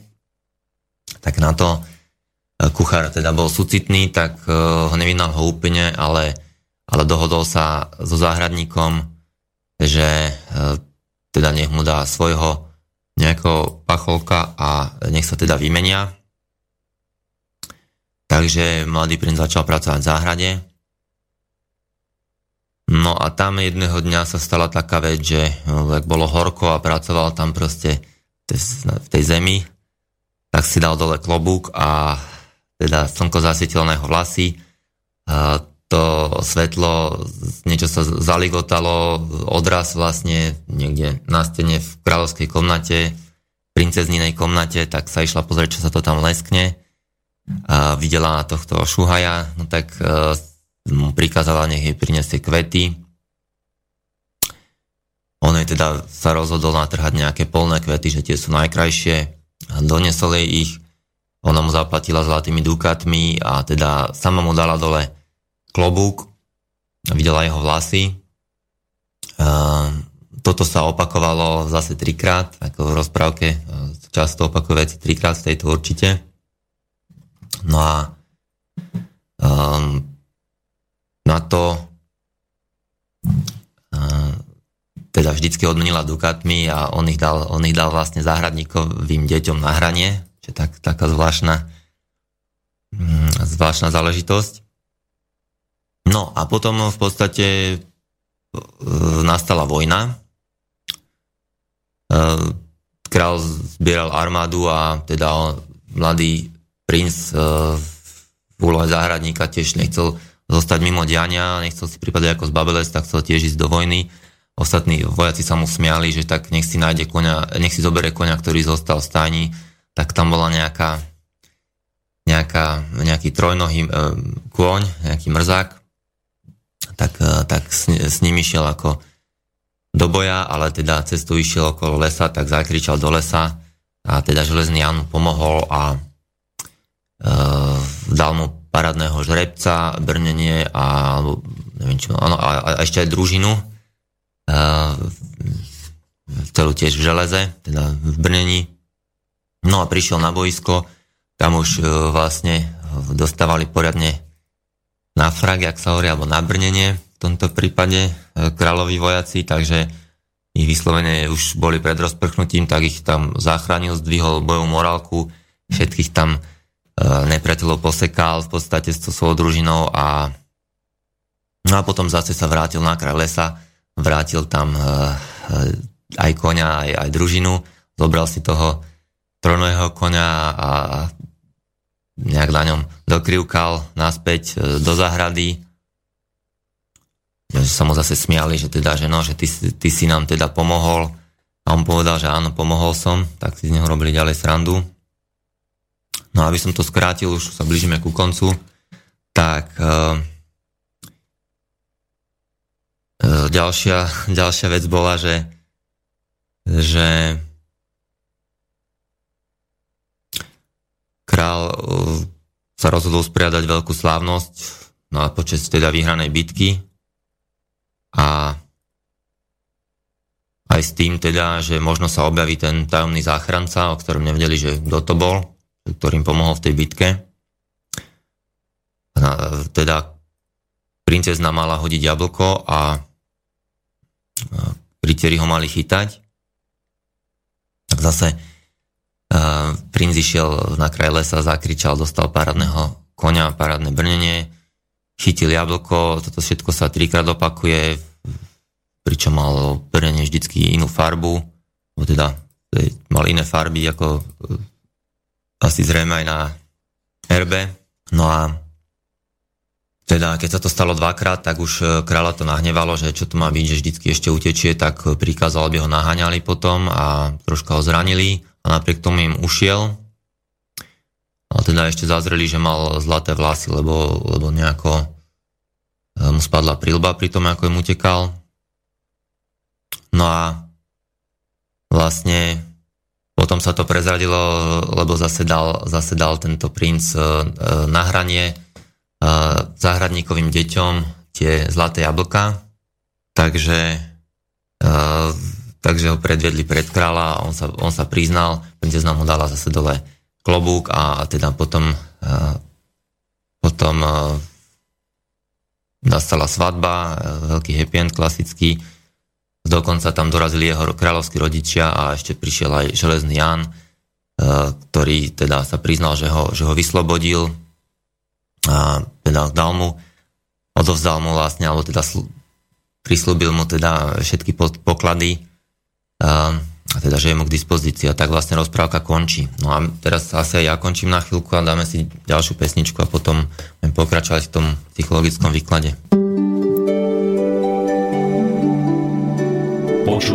Tak na to kuchár teda bol sucitný, tak ho nevynal ho úplne, ale, ale dohodol sa so záhradníkom, že teda nech mu dá svojho nejakého pacholka a nech sa teda vymenia. Takže mladý princ začal pracovať v záhrade. No a tam jedného dňa sa stala taká vec, že ak bolo horko a pracoval tam proste v tej zemi, tak si dal dole klobúk a teda slnko zasvietilo na jeho vlasy to svetlo, niečo sa zaligotalo, odraz vlastne niekde na stene v kráľovskej komnate, princezninej komnate, tak sa išla pozrieť, čo sa to tam leskne. Videla tohto šuhaja, no tak uh, mu prikázala, nech jej prinesie kvety. On jej teda sa rozhodol natrhať nejaké polné kvety, že tie sú najkrajšie. Donesol jej ich, ona mu zaplatila zlatými dukatmi a teda sama mu dala dole klobúk, videla jeho vlasy. Toto sa opakovalo zase trikrát, ako v rozprávke často opakuje veci trikrát v tejto určite. No a um, na to um, teda vždycky odmenila dukatmi a on ich dal, on ich dal vlastne záhradníkovým deťom na hranie, čo je tak, taká zvláštna, um, zvláštna záležitosť. No a potom v podstate e, nastala vojna. E, král zbieral armádu a teda mladý princ e, v úlohe záhradníka tiež nechcel zostať mimo diania, nechcel si pripadať ako zbabelec, tak chcel tiež ísť do vojny. Ostatní vojaci sa mu smiali, že tak nech si nájde konia, nech si zoberie konia, ktorý zostal v stáni, tak tam bola nejaká, nejaká nejaký trojnohý e, kôň, nejaký mrzák, tak, eh, tak s, s ním išiel ako do boja, ale teda cestu išiel okolo lesa, tak zakričal do lesa. A teda železný Jan pomohol a e, dal mu parádneho žrebca, brnenie a neviem čo, ano, a, a ešte aj družinu, e, celú tiež v železe, teda v brnení. No a prišiel na boisko, tam už e, vlastne dostávali poriadne na frak, jak sa hovorí, alebo na brnenie v tomto prípade kráľoví vojaci, takže ich vyslovene už boli pred rozprchnutím, tak ich tam zachránil, zdvihol bojovú morálku, všetkých tam nepriateľov posekal v podstate s svojou družinou a no a potom zase sa vrátil na kraj lesa, vrátil tam e, aj konia, aj, aj družinu, zobral si toho trojnového konia a nejak na ňom dokrivkal naspäť e, do zahrady. Že sa mu zase smiali, že teda, že no, že ty, ty si nám teda pomohol. A on povedal, že áno, pomohol som, tak si z neho robili ďalej srandu. No aby som to skrátil, už sa blížime ku koncu, tak uh, ďalšia, ďalšia vec bola, že, že král uh, sa rozhodol spriadať veľkú slávnosť na počas teda vyhranej bitky a aj s tým teda, že možno sa objaví ten tajomný záchranca, o ktorom nevedeli, že kto to bol, ktorým pomohol v tej bitke. Teda princezna mala hodiť jablko a pritieri ho mali chytať. Tak zase princ išiel na kraj lesa, zakričal, dostal parádneho konia, parádne brnenie, chytil jablko, toto všetko sa trikrát opakuje, pričom mal brnenie vždycky inú farbu, teda mal iné farby ako asi zrejme aj na RB. No a teda keď sa to stalo dvakrát, tak už e, kráľa to nahnevalo, že čo to má byť, že vždycky ešte utečie, tak prikázal, aby ho naháňali potom a troška ho zranili a napriek tomu im ušiel. A teda ešte zazreli, že mal zlaté vlasy, lebo, lebo nejako e, mu spadla prilba pri tom, ako im utekal. No a vlastne potom sa to prezradilo, lebo zase dal, tento princ e, na hranie záhradníkovým deťom tie zlaté jablka, takže, takže ho predvedli pred kráľa a on sa, on sa priznal, princezna mu dala zase dole klobúk a teda potom, potom nastala svadba, veľký happy end klasický, dokonca tam dorazili jeho kráľovskí rodičia a ešte prišiel aj železný Jan, ktorý teda sa priznal, že ho, že ho vyslobodil a teda dal mu, odovzdal mu vlastne, alebo teda sl- prislúbil mu teda všetky poklady a, teda, že je mu k dispozícii a tak vlastne rozprávka končí. No a teraz zase ja končím na chvíľku a dáme si ďalšiu pesničku a potom budem pokračovať v tom psychologickom výklade.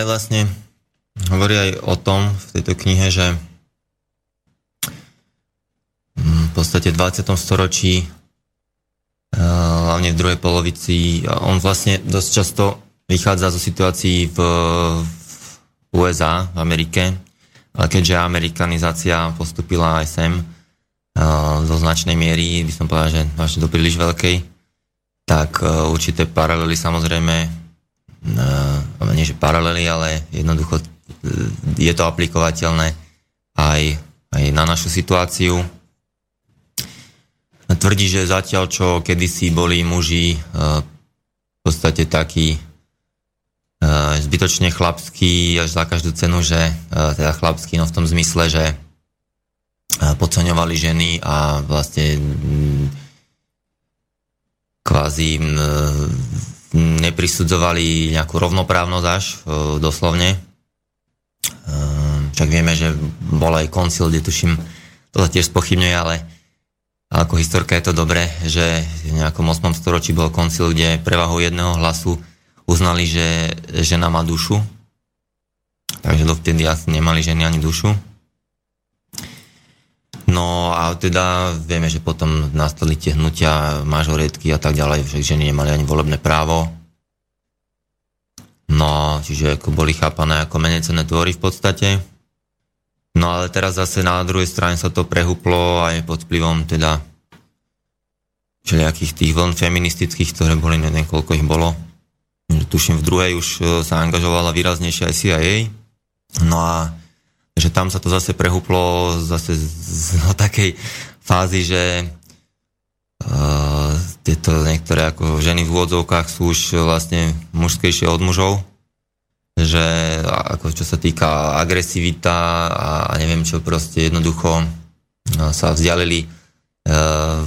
Blaj vlastne hovorí aj o tom v tejto knihe, že v podstate v 20. storočí hlavne v druhej polovici on vlastne dosť často vychádza zo situácií v, USA, v Amerike, ale keďže amerikanizácia postupila aj sem do značnej miery, by som povedal, že až do príliš veľkej, tak určité paralely samozrejme, nie že paralely, ale jednoducho je to aplikovateľné aj, aj na našu situáciu. Tvrdí, že zatiaľ, čo kedysi boli muži v podstate takí zbytočne chlapský až za každú cenu, že teda chlapský, no v tom zmysle, že podceňovali ženy a vlastne kvázi neprisudzovali nejakú rovnoprávnosť až doslovne Ehm, však vieme, že bol aj koncil, kde tuším, to sa tiež spochybňuje, ale ako historka je to dobré, že v nejakom 8. storočí bol koncil, kde prevahou jedného hlasu uznali, že žena má dušu. Takže dovtedy asi nemali ženy ani dušu. No a teda vieme, že potom nastali tie hnutia, mažoretky a tak ďalej, že ženy nemali ani volebné právo. No, čiže ako boli chápané ako menej cenné tvory v podstate. No ale teraz zase na druhej strane sa to prehuplo aj pod vplyvom teda všelijakých tých vln feministických, ktoré boli, neviem koľko ich bolo. Tuším v druhej už e, sa angažovala výraznejšie aj CIA. No a že tam sa to zase prehuplo zase z, no, takej fázy, že uh, tieto niektoré ako ženy v úvodzovkách sú už vlastne mužskejšie od mužov, že ako čo sa týka agresivita a, a neviem čo proste jednoducho no, sa vzdialili uh,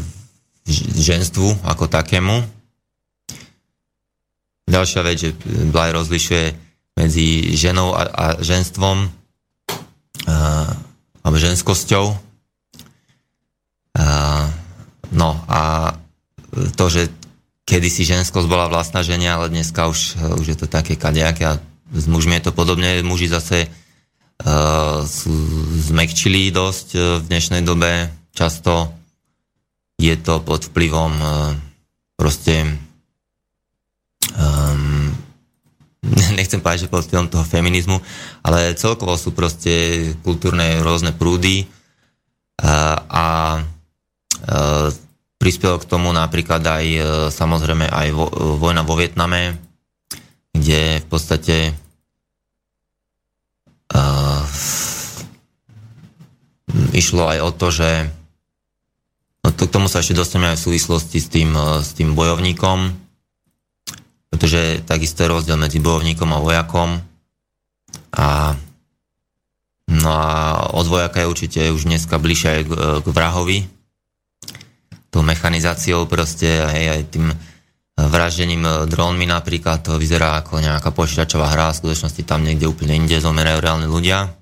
ženstvu ako takému. Ďalšia vec, že Blaj rozlišuje medzi ženou a, a ženstvom alebo ženskosťou. No a to, že kedysi ženskosť bola vlastná žene, ale dneska už, už je to také kadejaké a s mužmi je to podobne. Muži zase uh, zmekčili dosť uh, v dnešnej dobe. Často je to pod vplyvom uh, proste um, nechcem povedať, že pod vplyvom toho feminizmu, ale celkovo sú proste kultúrne rôzne prúdy uh, a uh, Prispelo k tomu napríklad aj e, samozrejme aj vo, vojna vo Vietname, kde v podstate uh, išlo aj o to, že no to, k tomu sa ešte dostaneme aj v súvislosti s tým, s tým bojovníkom, pretože takisto je rozdiel medzi bojovníkom a vojakom a no a od vojaka je určite už dneska bližšie aj k, k vrahovi, tou mechanizáciou proste hej, aj tým vraždením drónmi napríklad, to vyzerá ako nejaká počítačová hra, v skutočnosti tam niekde úplne inde zomerajú reálne ľudia.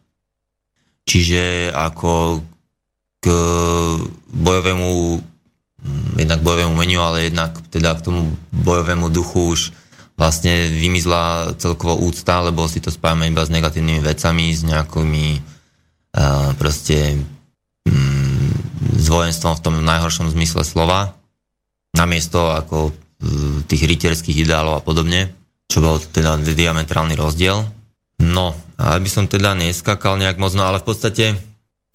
Čiže ako k bojovému jednak bojovému menu, ale jednak teda k tomu bojovému duchu už vlastne vymizla celkovo úcta, lebo si to spájame iba s negatívnymi vecami, s nejakými uh, proste um, s vojenstvom v tom najhoršom zmysle slova, namiesto ako e, tých rytierských ideálov a podobne, čo bol teda diametrálny rozdiel. No, aby som teda neskakal nejak moc, no ale v podstate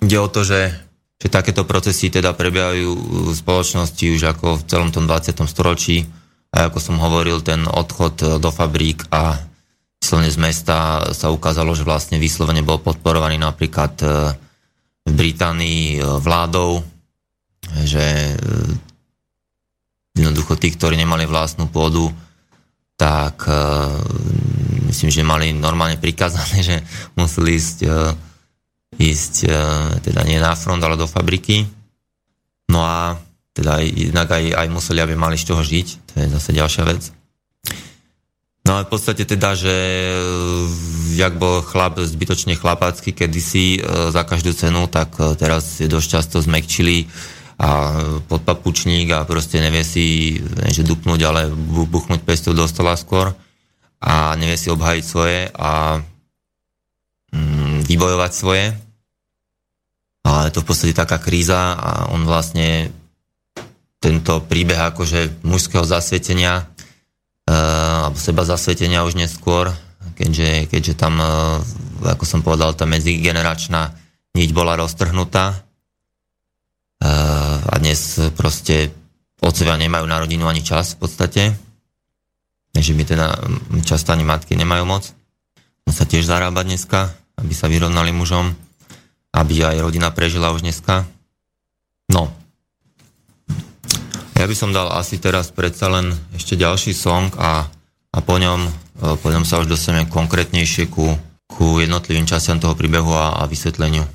ide o to, že, že takéto procesy teda prebiehajú v spoločnosti už ako v celom tom 20. storočí a ako som hovoril, ten odchod do fabrík a silne z mesta sa ukázalo, že vlastne vyslovene bol podporovaný napríklad e, v Británii e, vládou, že e, jednoducho tí, ktorí nemali vlastnú pôdu, tak myslím, že mali normálne prikazané, že museli ísť, ísť teda nie na front, ale do fabriky. No a teda jednak aj, aj museli, aby mali z čoho žiť, to je zase ďalšia vec. No ale v podstate teda, že jak bol chlap zbytočne chlapácky kedysi za každú cenu, tak teraz je dosť často zmekčili a pod papučník a proste nevie si že dupnúť, ale buchnúť pestou do stola skôr. a nevie si obhajiť svoje a mm, vybojovať svoje. A je to v podstate taká kríza a on vlastne tento príbeh akože mužského zasvietenia uh, alebo seba zasvietenia už neskôr, keďže, keďže tam, uh, ako som povedal, tá medzigeneračná niť bola roztrhnutá uh, a dnes proste otcovia nemajú na rodinu ani čas v podstate, že by teda často ani matky nemajú moc. Sa tiež zarába dneska, aby sa vyrovnali mužom, aby aj rodina prežila už dneska. No, ja by som dal asi teraz predsa len ešte ďalší song a, a po, ňom, e, po ňom sa už dostaneme konkrétnejšie ku, ku jednotlivým častiam toho príbehu a, a vysvetleniu.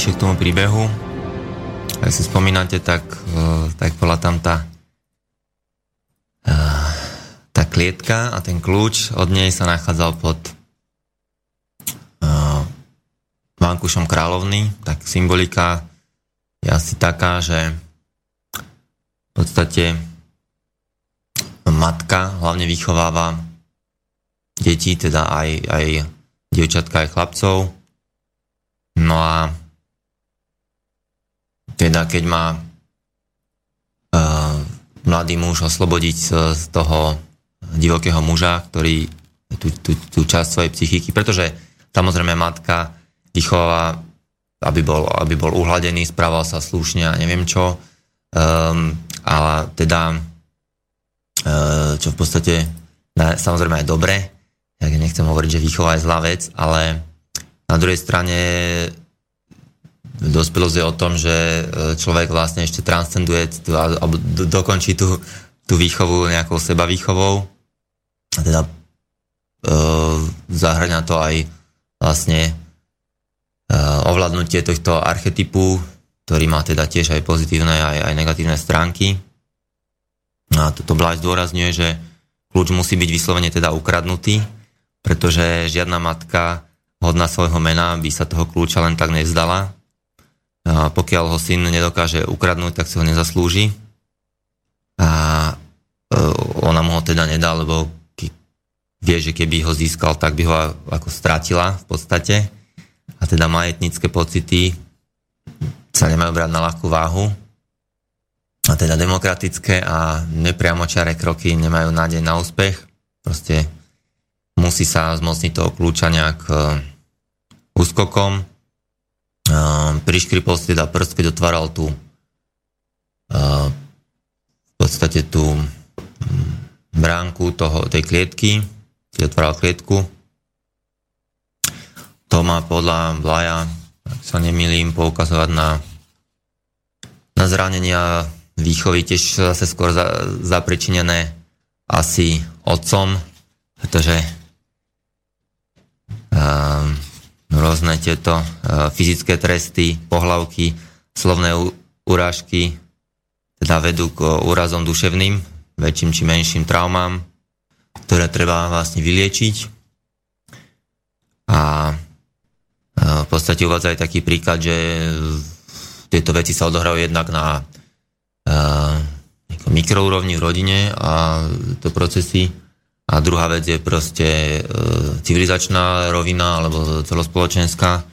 Bližšie k tomu príbehu. Ak si spomínate, tak, tak bola tam tá tá klietka a ten kľúč od nej sa nachádzal pod vankušom kráľovny, tak symbolika je asi taká, že v podstate matka hlavne vychováva deti, teda aj, aj dievčatka, aj chlapcov. No a teda keď má uh, mladý muž oslobodiť z, z toho divokého muža, ktorý tú, tú, tú časť svojej psychiky, pretože samozrejme matka vychováva, aby bol, aby bol uhladený, správal sa slušne a neviem čo. Um, ale teda, uh, čo v podstate samozrejme aj dobre, ja nechcem hovoriť, že výchova je zlá vec, ale na druhej strane dospelosť je o tom, že e, človek vlastne ešte transcenduje alebo dokončí tú, tú výchovu nejakou seba výchovou a teda e, zahrania to aj vlastne e, ovládnutie tohto archetypu, ktorý má teda tiež aj pozitívne, aj, aj negatívne stránky. A toto Bláž zdôrazňuje, že kľúč musí byť vyslovene teda ukradnutý, pretože žiadna matka hodná svojho mena by sa toho kľúča len tak nevzdala. Pokiaľ ho syn nedokáže ukradnúť, tak si ho nezaslúži. A e, ona mu ho teda nedá, lebo vie, že keby ho získal, tak by ho ako stratila v podstate. A teda majetnícke pocity sa nemajú brať na ľahkú váhu. A teda demokratické a nepriamočaré kroky nemajú nádej na úspech. Proste musí sa zmocniť toho kľúča nejak uh, úskokom. Uh, priškripol si teda prst, keď otváral tú uh, v podstate tú um, bránku toho, tej klietky, keď otváral klietku. To má podľa Blaja, ak sa nemýlim, poukazovať na, na zranenia výchovy, tiež zase skôr za, zapričinené asi otcom, pretože Ehm, rôzne tieto e, fyzické tresty, pohlavky, slovné urážky teda vedú k úrazom duševným, väčším či menším traumám, ktoré treba vlastne vyliečiť. A e, v podstate uvádza aj taký príklad, že tieto veci sa odohrajú jednak na e, mikroúrovni v rodine a to procesy a druhá vec je proste e, civilizačná rovina alebo celospoločenská,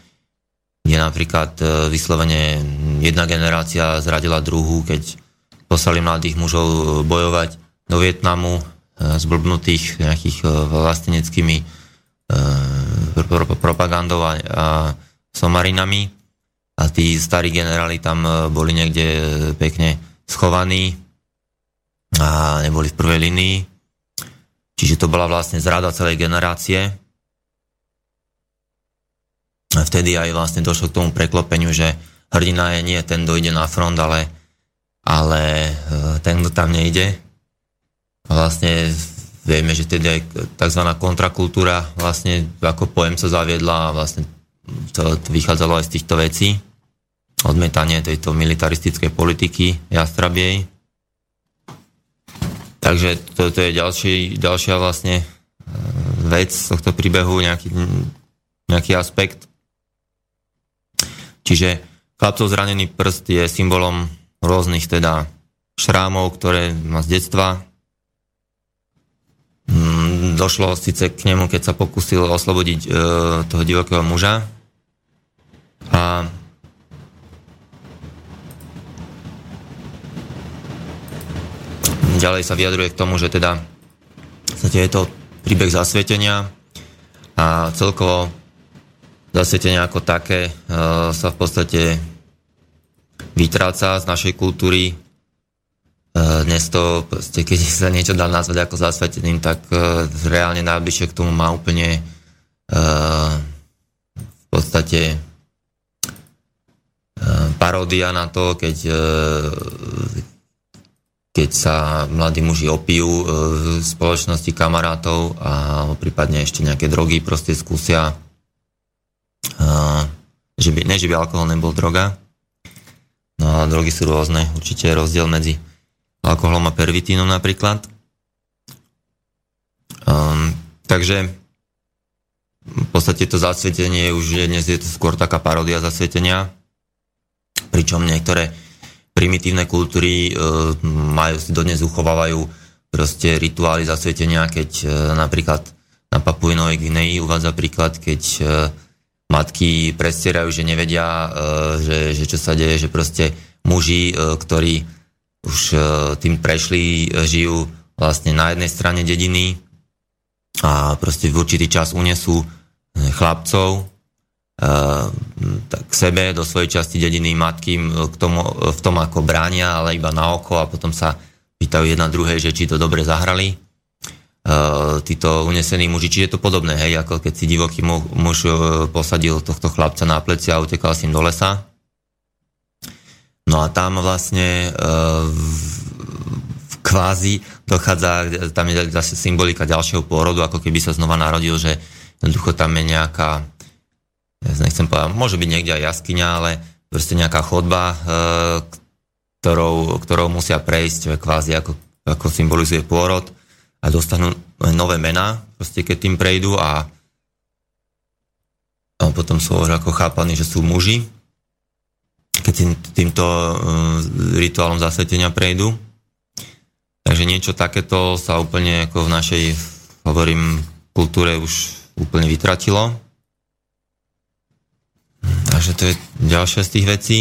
kde napríklad e, vyslovene jedna generácia zradila druhú, keď poslali mladých mužov bojovať do Vietnamu e, zblbnutých nejakých e, vlasteneckými e, pro, propagandou a, a somarinami. A tí starí generáli tam e, boli niekde pekne schovaní a neboli v prvej linii Čiže to bola vlastne zrada celej generácie. Vtedy aj vlastne došlo k tomu preklopeniu, že hrdina je nie ten, kto ide na front, ale, ale e, ten, kto tam nejde. Vlastne vieme, že vtedy aj tzv. kontrakultúra vlastne ako pojem sa zaviedla a vlastne to, vychádzalo aj z týchto vecí. Odmietanie tejto militaristickej politiky jastrabiej. Takže to, to je ďalší, ďalšia vlastne e, vec z tohto príbehu, nejaký, nejaký aspekt. Čiže chlapcov zranený prst je symbolom rôznych teda šrámov, ktoré má z detstva. Mm, došlo síce k nemu, keď sa pokusil oslobodiť e, toho divokého muža. A ďalej sa vyjadruje k tomu, že teda je to príbeh zasvetenia a celkovo zasvetenie ako také e, sa v podstate vytráca z našej kultúry. E, dnes to, proste, keď sa niečo dá nazvať ako zasveteným, tak e, reálne najbližšie k tomu má úplne v podstate paródia na to, keď keď sa mladí muži opijú e, v spoločnosti kamarátov a prípadne ešte nejaké drogy proste skúsia. že by, ne, že by alkohol nebol droga. No a drogy sú rôzne. Určite je rozdiel medzi alkoholom a pervitínom napríklad. Um, takže v podstate to zasvietenie už je, dnes je to skôr taká paródia zasvietenia, pričom niektoré primitívne kultúry e, majú, si dodnes uchovávajú proste rituály zasvietenia, keď e, napríklad na Papuinovej Gvineji uvádza príklad, keď e, matky prestierajú, že nevedia, e, že, že čo sa deje, že proste muži, e, ktorí už e, tým prešli, e, žijú vlastne na jednej strane dediny a proste v určitý čas unesú chlapcov k sebe, do svojej časti dediny matky k tomu, v tom ako bránia, ale iba na oko a potom sa pýtajú jedna druhej, že či to dobre zahrali. títo unesení muži, čiže je to podobné, hej, ako keď si divoký muž posadil tohto chlapca na pleci a utekal s ním do lesa. No a tam vlastne kvázi dochádza, tam je zase symbolika ďalšieho pôrodu, ako keby sa znova narodil, že jednoducho tam je nejaká, ja nechcem povedať, môže byť niekde aj jaskyňa, ale proste nejaká chodba, e, ktorou, ktorou musia prejsť kvázi ako, ako symbolizuje pôrod a dostanú nové mená, proste keď tým prejdú a, a potom sú ako chápaní, že sú muži, keď tým, týmto uh, rituálom zasvetenia prejdú. Takže niečo takéto sa úplne ako v našej, hovorím, kultúre už úplne vytratilo. Takže to je ďalšia z tých vecí.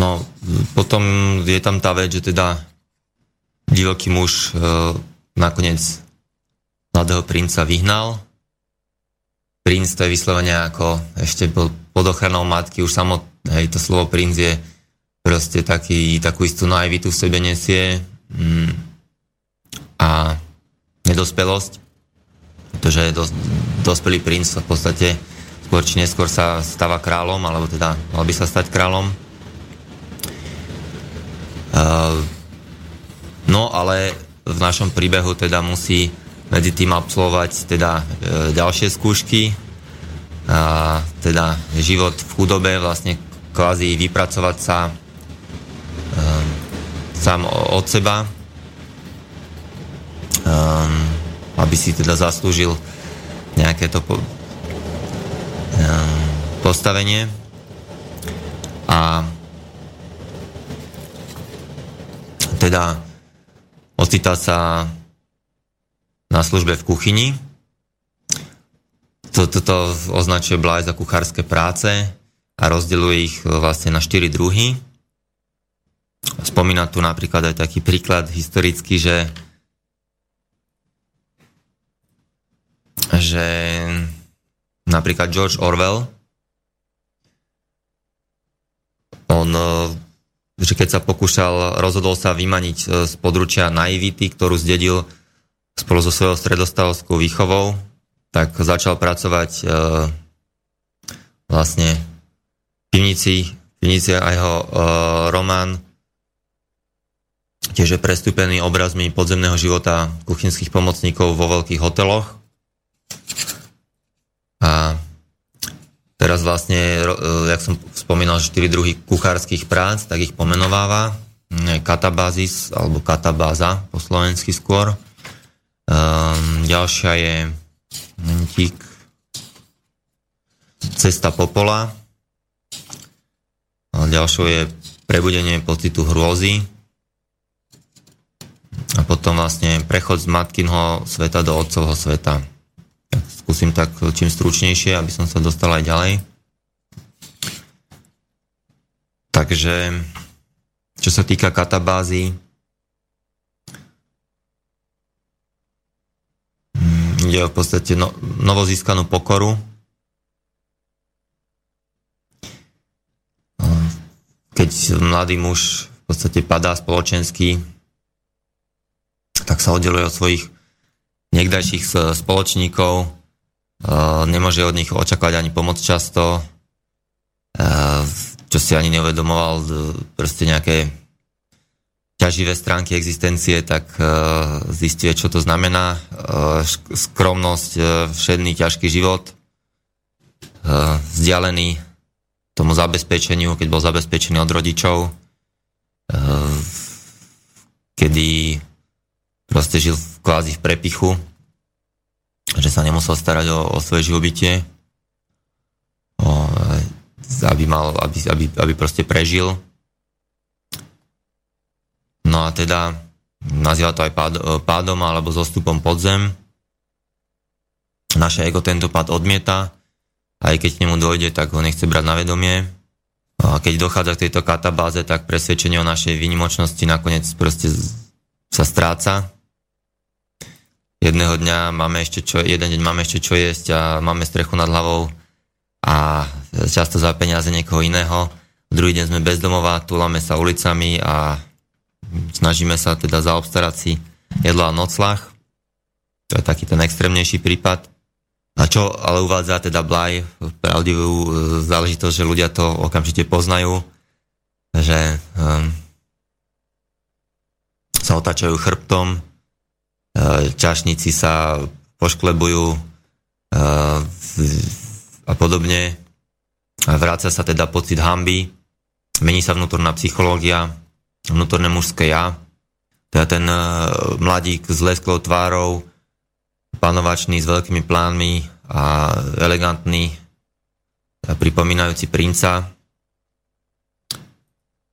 No, potom je tam tá vec, že teda divoký muž e, nakoniec mladého princa vyhnal. Princ to je vyslovene ako ešte pod ochranou matky, už samo, hej, to slovo princ je proste taký, takú istú naivitu v sebe nesie mm, a nedospelosť, pretože dos, dospelý princ v podstate skôr či neskôr sa stáva kráľom, alebo teda mal by sa stať kráľom. Uh, no ale v našom príbehu teda musí medzi tým absolvovať teda e, ďalšie skúšky, a teda život v chudobe, vlastne kvázi vypracovať sa sám od seba, um, aby si teda zaslúžil nejaké to postavenie. A teda ocitá sa na službe v kuchyni. Toto to označuje Blaj za kuchárske práce a rozdeľuje ich vlastne na štyri druhy. Spomína tu napríklad aj taký príklad historický, že že napríklad George Orwell on že keď sa pokúšal, rozhodol sa vymaniť e, z područia naivity, ktorú zdedil spolu so svojou stredostavovskou výchovou, tak začal pracovať e, vlastne v pivnici, pivnici a jeho e, román tiež je prestúpený obrazmi podzemného života kuchynských pomocníkov vo veľkých hoteloch. A teraz vlastne, e, jak som spomínal, 4 druhy kuchárskych prác, tak ich pomenováva. Katabázis, alebo katabáza po slovensky skôr. Um, ďalšia je momentík, Cesta popola. A ďalšou je prebudenie pocitu hrôzy, a potom vlastne prechod z matkinho sveta do otcovho sveta. Skúsim tak čím stručnejšie, aby som sa dostal aj ďalej. Takže, čo sa týka katabázy, mm, ide v podstate no, novozískanú pokoru. Keď mladý muž v podstate padá spoločensky tak sa oddeluje od svojich niekdajších spoločníkov, nemôže od nich očakávať ani pomoc často, e, čo si ani neuvedomoval, e, proste nejaké ťaživé stránky existencie, tak zistuje, čo to znamená. Skromnosť, všedný ťažký život, vzdialený tomu zabezpečeniu, keď bol zabezpečený od rodičov, kedy proste žil kvázi v prepichu, že sa nemusel starať o, o svoje živobytie, o, aby, mal, aby, aby, aby proste prežil. No a teda nazýva to aj pád, pádom alebo zostupom podzem. Naše ego tento pád odmieta, aj keď k nemu dojde, tak ho nechce brať na vedomie. A keď dochádza k tejto katabáze, tak presvedčenie o našej výnimočnosti nakoniec proste sa stráca. Jedného dňa máme ešte čo, jeden deň máme ešte čo jesť a máme strechu nad hlavou a často za peniaze niekoho iného. Druhý deň sme bezdomová, túlame sa ulicami a snažíme sa teda zaobstarať si jedlo a noclach. To je taký ten extrémnejší prípad. A čo ale uvádza teda Blaj, pravdivú e, záležitosť, že ľudia to okamžite poznajú, že um, sa otáčajú chrbtom, čašníci sa pošklebujú uh, a podobne. Vráca sa teda pocit hamby, mení sa vnútorná psychológia, vnútorné mužské ja, teda ten uh, mladík s lesklou tvárou, panovačný s veľkými plánmi a elegantný, pripomínajúci princa,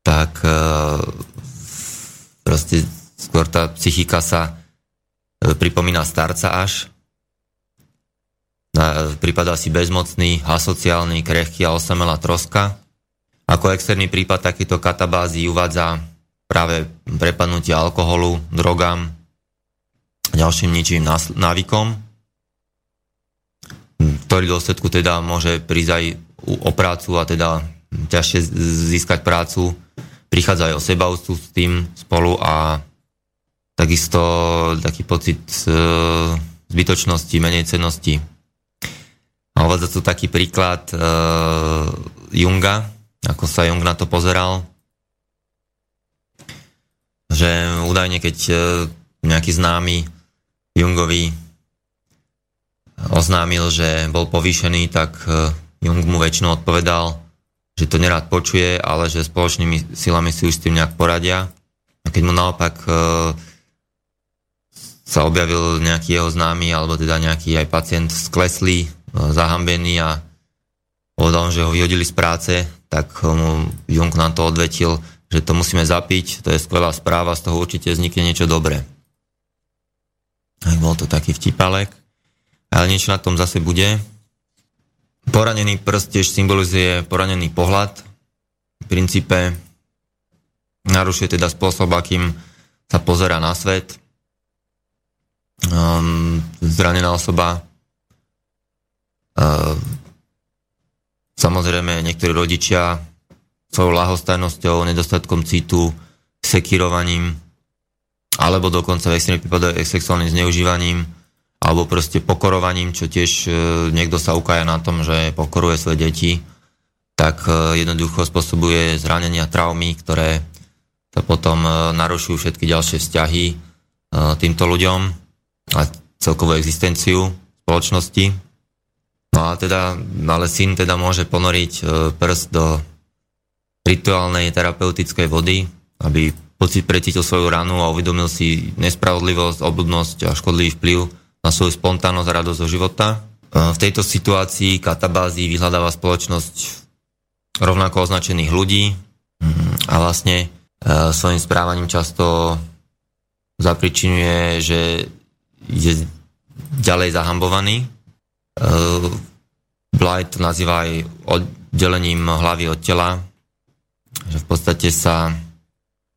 tak e, proste skôr tá psychika sa e, pripomína starca až. Prípada si bezmocný, asociálny, krehký a osamelá troska. Ako externý prípad takýto katabázy uvádza práve prepadnutie alkoholu, drogám, ďalším ničím návykom, ktorý dôsledku teda môže prísť aj o prácu a teda ťažšie získať prácu, prichádza aj o seba s tým spolu a takisto taký pocit e, zbytočnosti, menej cennosti. A uvádza tu taký príklad e, Junga, ako sa Jung na to pozeral, že údajne keď e, nejaký známy Jungovi oznámil, že bol povýšený, tak e, Jung mu väčšinou odpovedal, že to nerád počuje, ale že spoločnými silami si už s tým nejak poradia. A keď mu naopak e, sa objavil nejaký jeho známy, alebo teda nejaký aj pacient skleslý, e, zahambený a povedal, že ho vyhodili z práce, tak mu Jung na to odvetil, že to musíme zapiť, to je skvelá správa, z toho určite vznikne niečo dobré. Tak bol to taký vtipalek. Ale niečo na tom zase bude. Poranený prst tiež symbolizuje poranený pohľad. V princípe narušuje teda spôsob, akým sa pozera na svet. Um, zranená osoba. Uh, samozrejme niektorí rodičia svojou lahostajnosťou, nedostatkom citu, sekirovaním alebo dokonca v extrémnych prípadoch sexuálnym zneužívaním alebo proste pokorovaním, čo tiež e, niekto sa ukája na tom, že pokoruje svoje deti, tak e, jednoducho spôsobuje zranenia, traumy, ktoré sa potom e, narušujú všetky ďalšie vzťahy týmto ľuďom a celkovú existenciu spoločnosti. No a teda, ale syn teda môže ponoriť prst do rituálnej terapeutickej vody, aby pocit precítil svoju ranu a uvedomil si nespravodlivosť, obľudnosť a škodlivý vplyv na svoju spontánnosť a radosť zo života. V tejto situácii katabázy vyhľadáva spoločnosť rovnako označených ľudí mm, a vlastne e, svojim správaním často zapričinuje, že je ďalej zahambovaný. E, Blight to nazýva aj oddelením hlavy od tela, že v podstate sa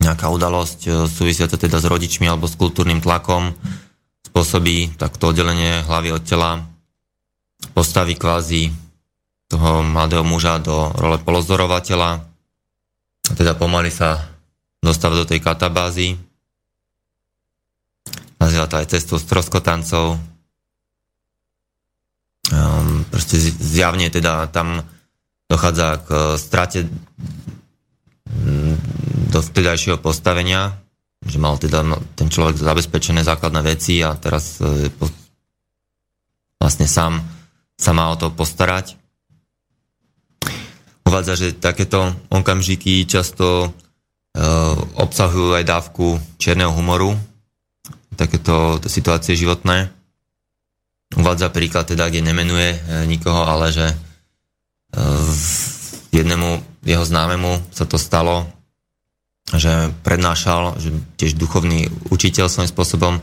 nejaká udalosť e, súvisiaca teda s rodičmi alebo s kultúrnym tlakom spôsobí takto oddelenie hlavy od tela, postaví kvázi toho mladého muža do role polozorovateľa teda pomaly sa dostáva do tej katabázy. Nazýva to aj cestu stroskotancov. Um, proste zjavne teda tam dochádza k strate do vtedajšieho postavenia, že mal teda ten človek zabezpečené základné veci a teraz e, vlastne sám sa má o to postarať. uvádza, že takéto okamžiky často obsahujú aj dávku čierneho humoru, takéto situácie životné. Uvádza príklad teda, kde nemenuje nikoho, ale že jednému jeho známemu sa to stalo, že prednášal, že tiež duchovný učiteľ svojím spôsobom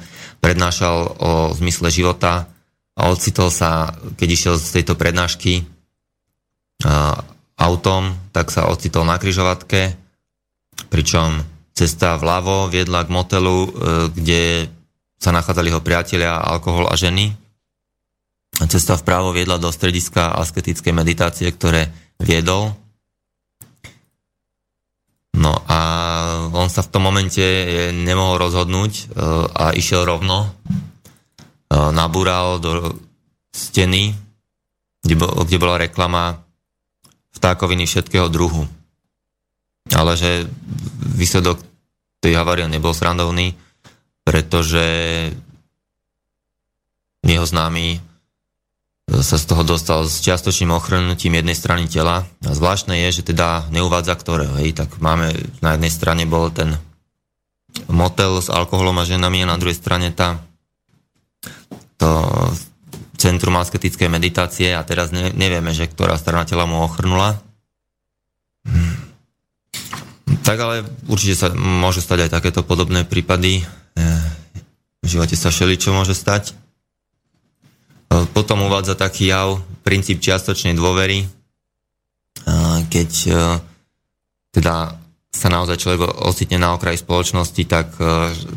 prednášal o zmysle života a ocitol sa, keď išiel z tejto prednášky autom, tak sa ocitol na kryžovatke, pričom cesta vľavo viedla k motelu, e, kde sa nachádzali jeho priatelia, alkohol a ženy. Cesta vpravo viedla do strediska asketickej meditácie, ktoré viedol No a on sa v tom momente nemohol rozhodnúť e, a išiel rovno. E, nabúral do steny, kde bola reklama vtákoviny všetkého druhu. Ale že výsledok tej havárie nebol srandovný, pretože jeho známy sa z toho dostal s čiastočným ochrnutím jednej strany tela. A zvláštne je, že teda neuvádza ktoré. Hej. Tak máme, na jednej strane bol ten motel s alkoholom a ženami a na druhej strane tá to centrum asketickej meditácie a teraz ne, nevieme, že ktorá strana tela mu ochrnula. Tak ale určite sa môže stať aj takéto podobné prípady. V živote sa čo môže stať. E, potom uvádza taký jav, princíp čiastočnej dôvery, e, keď e, teda sa naozaj človek ocitne na okraji spoločnosti, tak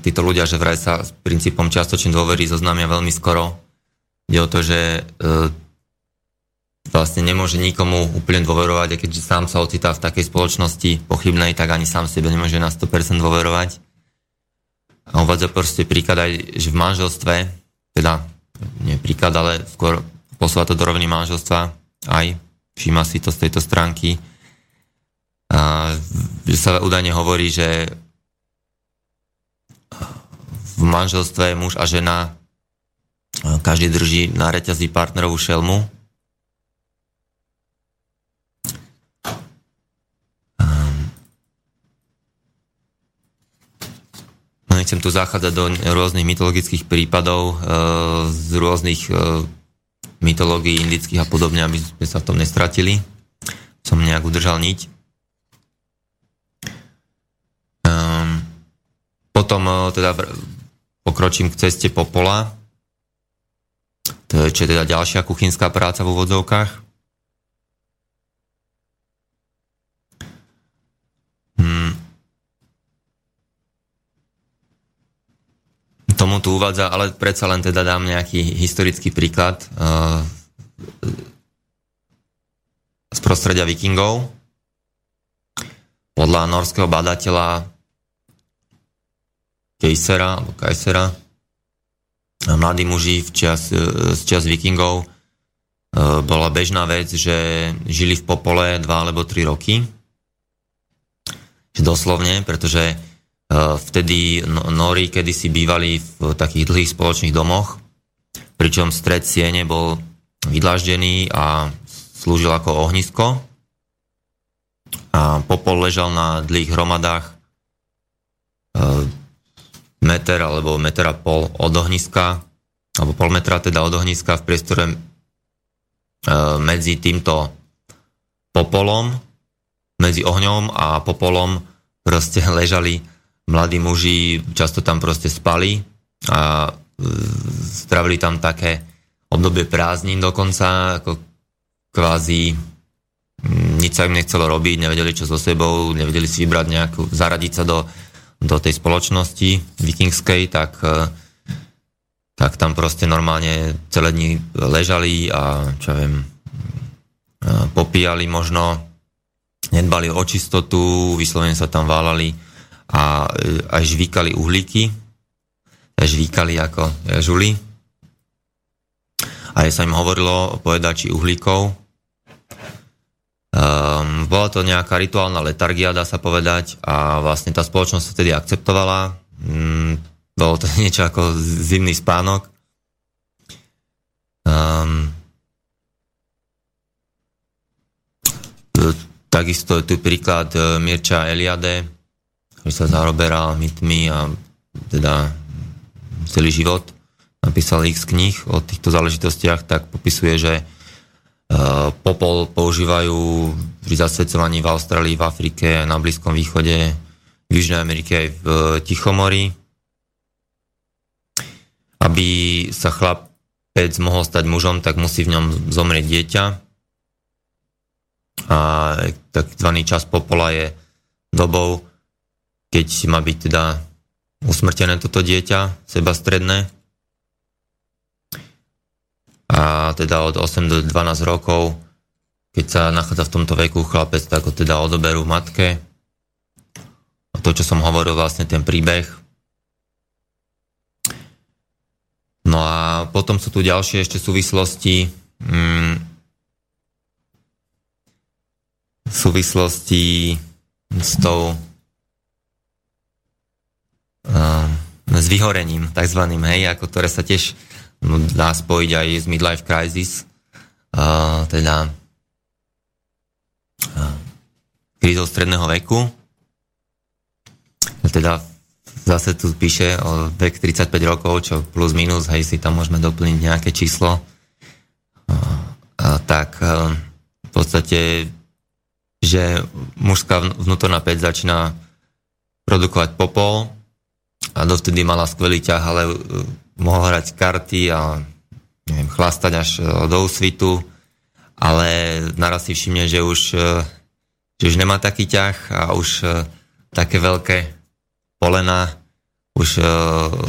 títo ľudia, že vraj sa s princípom čiastočnej dôvery zoznámia veľmi skoro. Ide o to, že vlastne nemôže nikomu úplne dôverovať, a keďže sám sa ocitá v takej spoločnosti pochybnej, tak ani sám sebe nemôže na 100% dôverovať. A uvádza proste príklad aj, že v manželstve, teda nie príklad, ale skôr posúva to do rovny manželstva aj, všíma si to z tejto stránky. A, že sa údajne hovorí, že v manželstve muž a žena každý drží na reťazí partnerovú šelmu nechcem tu zachádzať do rôznych mytologických prípadov e, z rôznych e, mytológií indických a podobne, aby sme sa v tom nestratili. Som nejak udržal niť. Um, potom e, teda pokročím k ceste popola, čo je teda ďalšia kuchynská práca v úvodzovkách. Tomu tu uvádza, ale predsa len teda dám nejaký historický príklad uh, z prostredia vikingov. Podľa norského badateľa Kejsera, alebo Kajsera, mladí muži v čas, z čas vikingov uh, bola bežná vec, že žili v popole dva alebo tri roky. Doslovne, pretože Eh, vtedy no, Nori kedysi bývali v takých dlhých spoločných domoch, pričom stred siene bol vydláždený a slúžil ako ohnisko. A popol ležal na dlhých hromadách eh, meter alebo meter a pol od ohniska, alebo pol metra teda od ohniska v priestore eh, medzi týmto popolom, medzi ohňom a popolom proste ležali mladí muži často tam proste spali a e, stravili tam také obdobie prázdnin dokonca, ako kvázi nič sa im nechcelo robiť, nevedeli čo so sebou, nevedeli si vybrať nejakú, zaradiť sa do, do tej spoločnosti vikingskej, tak, e, tak tam proste normálne celé dni ležali a čo viem, e, popíjali možno, nedbali o čistotu, vyslovene sa tam válali a e, aj žvíkali uhlíky, žvíkali ako e, žuli. A sa im hovorilo o povedači uhlíkov. Um, bola to nejaká rituálna letargia, dá sa povedať, a vlastne tá spoločnosť sa vtedy akceptovala. Um, bolo to niečo ako zimný spánok. Um, takisto je tu príklad Mirča Eliade, ktorý sa zaoberal mytmi a teda celý život napísal x kníh o týchto záležitostiach, tak popisuje, že e, popol používajú pri zasvedcovaní v Austrálii, v Afrike, na Blízkom východe, v Južnej Amerike aj v Tichomori. Aby sa chlapec mohol stať mužom, tak musí v ňom zomrieť dieťa. A takzvaný čas popola je dobou, keď má byť teda usmrtené toto dieťa, seba stredné. A teda od 8 do 12 rokov, keď sa nachádza v tomto veku chlapec, tak ho teda odoberú matke. A to, čo som hovoril, vlastne ten príbeh. No a potom sú tu ďalšie ešte súvislosti. Mm, súvislosti s tou uh, s vyhorením takzvaným, hej, ako ktoré sa tiež no, dá spojiť aj s midlife crisis, uh, teda uh, krízou stredného veku. Teda zase tu píše o vek 35 rokov, čo plus minus, hej, si tam môžeme doplniť nejaké číslo. Uh, tak uh, v podstate, že mužská vnútorná peť začína produkovať popol, a dovtedy mala skvelý ťah, ale uh, mohol hrať karty a neviem, chlastať až uh, do úsvitu, ale naraz si všimne, že už, uh, že už nemá taký ťah a už také veľké polena už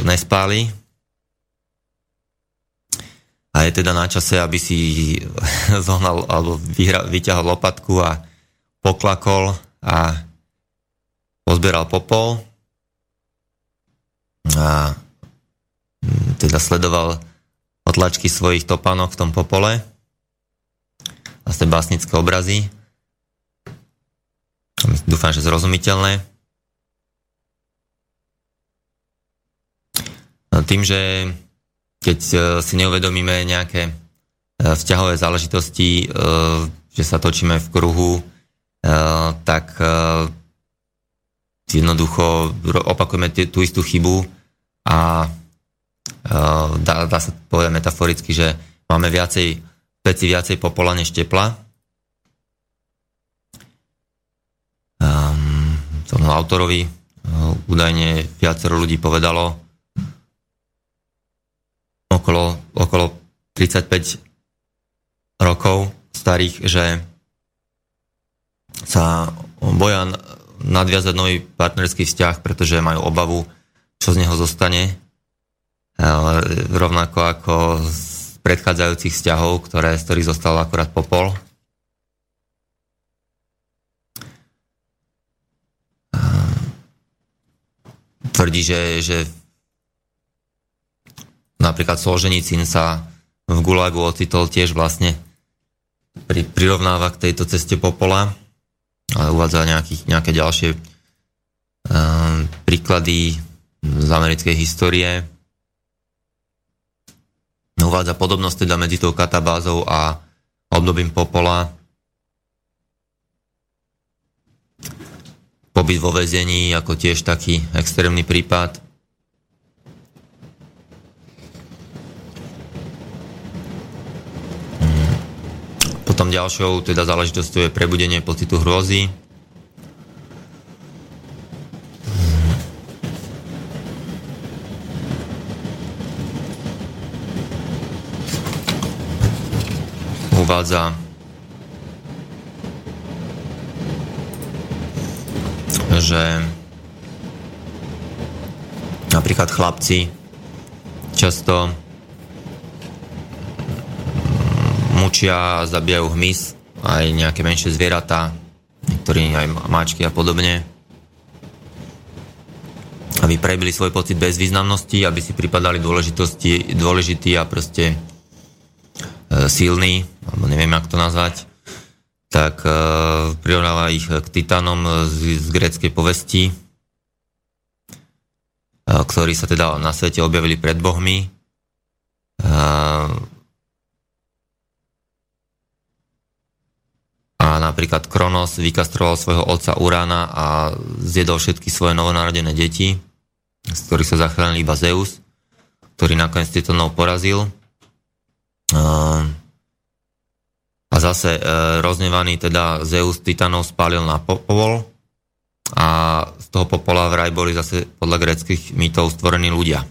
nespáli. A je teda na čase, aby si zohnal alebo vyťahol lopatku a poklakol a pozberal popol a mm, teda sledoval otlačky svojich topánok v tom popole a ste básnické obrazy. Dúfam, že zrozumiteľné. Tým, že keď e, si neuvedomíme nejaké e, vzťahové záležitosti, e, že sa točíme v kruhu, tak jednoducho opakujeme tú istú chybu a dá, dá sa povedať metaforicky, že máme viacej veci viacej popola než tepla. Um, tomu autorovi uh, údajne viacero ľudí povedalo okolo, okolo 35 rokov starých, že sa boja nadviazať nový partnerský vzťah, pretože majú obavu, čo z neho zostane. Rovnako ako z predchádzajúcich vzťahov, ktoré, z ktorých zostal akurát popol. Tvrdí, že, že napríklad Solženicín sa v Gulagu ocitol tiež vlastne pri, prirovnáva k tejto ceste popola uvádza nejakých, nejaké ďalšie um, príklady z americkej histórie. Uvádza podobnosť teda medzi tou katabázou a obdobím popola. Pobyt vo väzení ako tiež taký extrémny prípad. Potom ďalšou teda záležitosťou je prebudenie pocitu hrôzy. Uvádza že napríklad chlapci často mučia a zabíjajú hmyz, aj nejaké menšie zvieratá, niektorí aj máčky a podobne, aby prebili svoj pocit bezvýznamnosti, aby si pripadali dôležitosti, dôležitý a proste e, silný, alebo neviem, ako to nazvať, tak e, prirovnáva ich k titánom z, z greckej povesti, e, ktorí sa teda na svete objavili pred bohmi. E, a napríklad Kronos vykastroval svojho otca Urána a zjedol všetky svoje novonarodené deti, z ktorých sa zachránil iba Zeus, ktorý nakoniec Titanov porazil. A zase roznevaný teda Zeus Titanov spálil na popol a z toho popola vraj boli zase podľa greckých mýtov stvorení ľudia.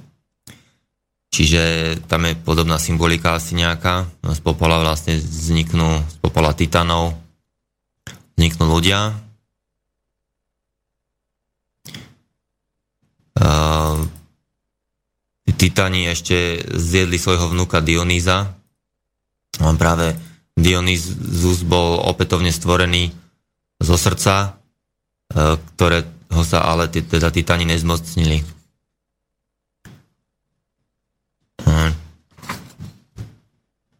Čiže tam je podobná symbolika asi nejaká. Z popola vlastne vzniknú, z popola titanov vzniknú ľudia. Uh, Titani ešte zjedli svojho vnúka Dionýza. On práve Dionýzus bol opätovne stvorený zo srdca, uh, ktoré ho sa ale teda Titani nezmocnili. Hm.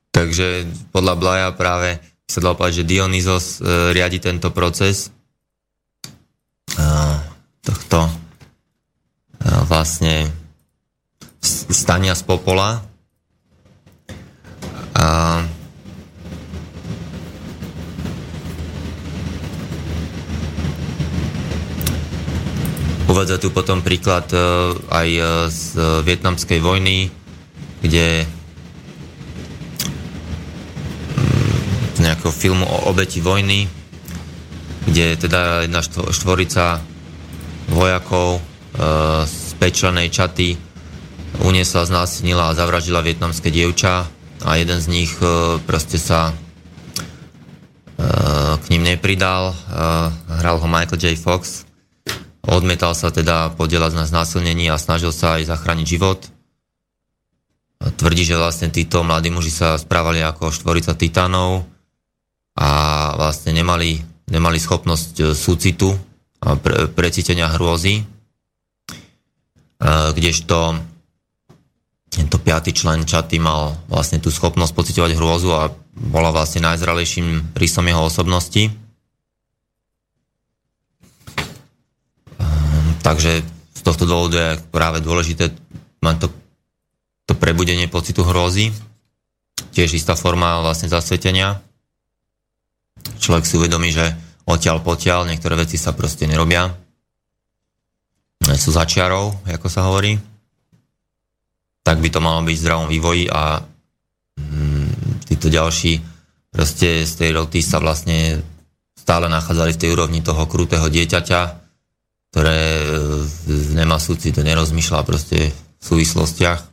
Takže podľa Blaja práve sa dalo povedať, že Dionyzos e, riadi tento proces e, tohto e, vlastne stania z popola. A Uvádza tu potom príklad e, aj e, z vietnamskej vojny, kde mm, z nejakého filmu o obeti vojny, kde teda jedna štvorica vojakov e, z pečlenej čaty uniesla, znásilnila a zavraždila vietnamské dievča a jeden z nich e, proste sa e, k ním nepridal. E, hral ho Michael J. Fox. Odmietal sa teda podielať na znásilnení a snažil sa aj zachrániť život tvrdí, že vlastne títo mladí muži sa správali ako štvorica titánov a vlastne nemali, nemali schopnosť e, súcitu a pre, precítenia hrôzy, e, kdežto tento piatý člen čaty mal vlastne tú schopnosť pocitovať hrôzu a bola vlastne najzralejším rysom jeho osobnosti. Ehm, takže z tohto dôvodu je práve dôležité mať to to prebudenie pocitu hrôzy, tiež istá forma vlastne zasvetenia. Človek si uvedomí, že odtiaľ potiaľ niektoré veci sa proste nerobia. Sú začiarov, ako sa hovorí. Tak by to malo byť v zdravom vývoji a mm, títo ďalší proste z tej roty sa vlastne stále nachádzali v tej úrovni toho krutého dieťaťa, ktoré e, nemá súcit, nerozmýšľa proste v súvislostiach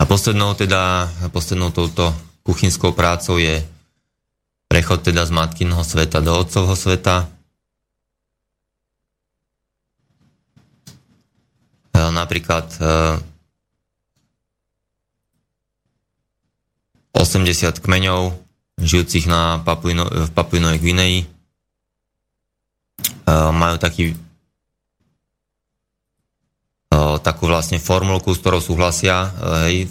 a poslednou teda, poslednou touto kuchynskou prácou je prechod teda z matkinného sveta do otcovho sveta. E, napríklad 80 e, kmeňov žijúcich na Papuino, v Papuinovej Gvineji e, majú taký takú vlastne formulku, s ktorou súhlasia, hej,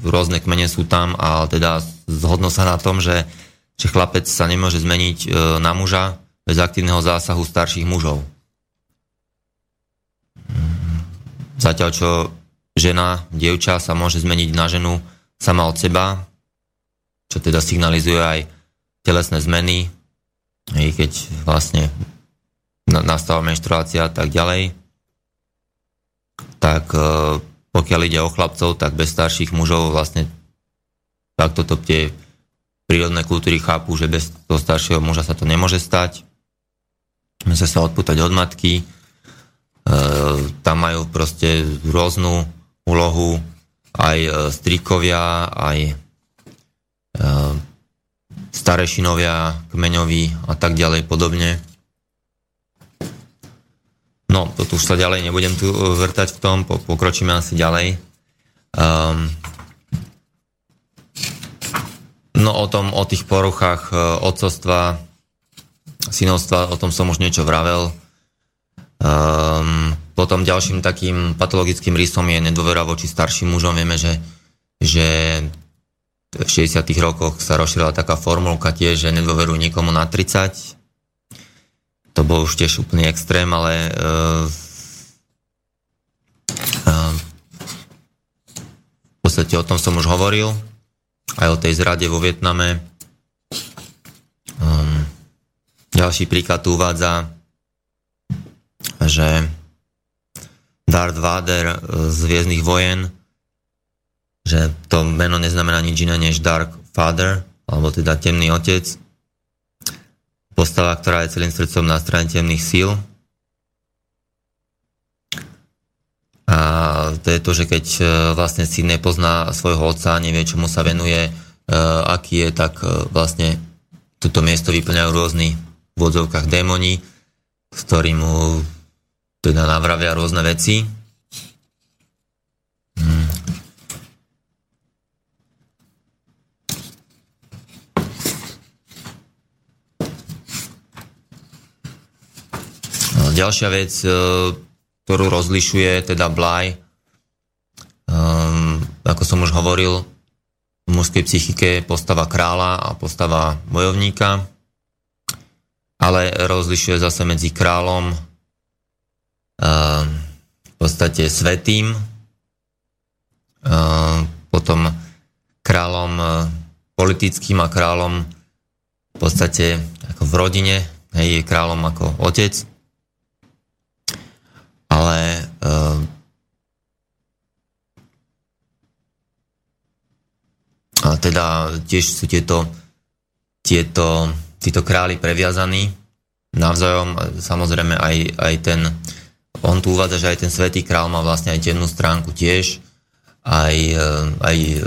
rôzne kmene sú tam a teda zhodno sa na tom, že, že chlapec sa nemôže zmeniť e, na muža bez aktívneho zásahu starších mužov. Zatiaľ, čo žena, dievča sa môže zmeniť na ženu sama od seba, čo teda signalizuje aj telesné zmeny, hej, keď vlastne nastáva menštruácia a tak ďalej tak e, pokiaľ ide o chlapcov, tak bez starších mužov vlastne takto to tie prírodné kultúry chápu, že bez toho staršieho muža sa to nemôže stať. Musia sa odputať od matky. E, tam majú proste rôznu úlohu aj e, strikovia, aj starešinovia, kmeňoví a tak ďalej podobne. No, to už sa ďalej nebudem tu uh, vrtať v tom, po, pokročíme asi ďalej. Um, no o tom, o tých poruchách uh, otcovstva, synovstva, o tom som už niečo vravel. Um, potom ďalším takým patologickým rysom je nedôvera voči starším mužom. Vieme, že, že v 60. rokoch sa rozšírila taká formulka tiež, že nedôverujú nikomu na 30 to bol už tiež úplný extrém, ale uh, uh, v podstate o tom som už hovoril, aj o tej zrade vo Vietname. ďalší príklad uvádza, že Darth Vader z Viezných vojen, že to meno neznamená nič iné než Dark Father, alebo teda temný otec. Postava, ktorá je celým srdcom na strane temných síl. A to je to, že keď e, vlastne syn nepozná svojho otca, nevie, čomu sa venuje, e, aký je, tak e, vlastne toto miesto vyplňajú rôzni v odzovkách démoni, s ktorým mu teda navravia rôzne veci. Ďalšia vec, e, ktorú rozlišuje teda Bly, um, ako som už hovoril, v mužskej psychike je postava kráľa a postava bojovníka, ale rozlišuje zase medzi kráľom v podstate svetým, potom kráľom politickým a kráľom v podstate ako v rodine, hej, je kráľom ako otec, ale a teda tiež sú tieto, tieto, títo králi previazaní navzájom, samozrejme aj, aj ten on tu uvádza, že aj ten svetý král má vlastne aj temnú stránku tiež, aj, e, aj e,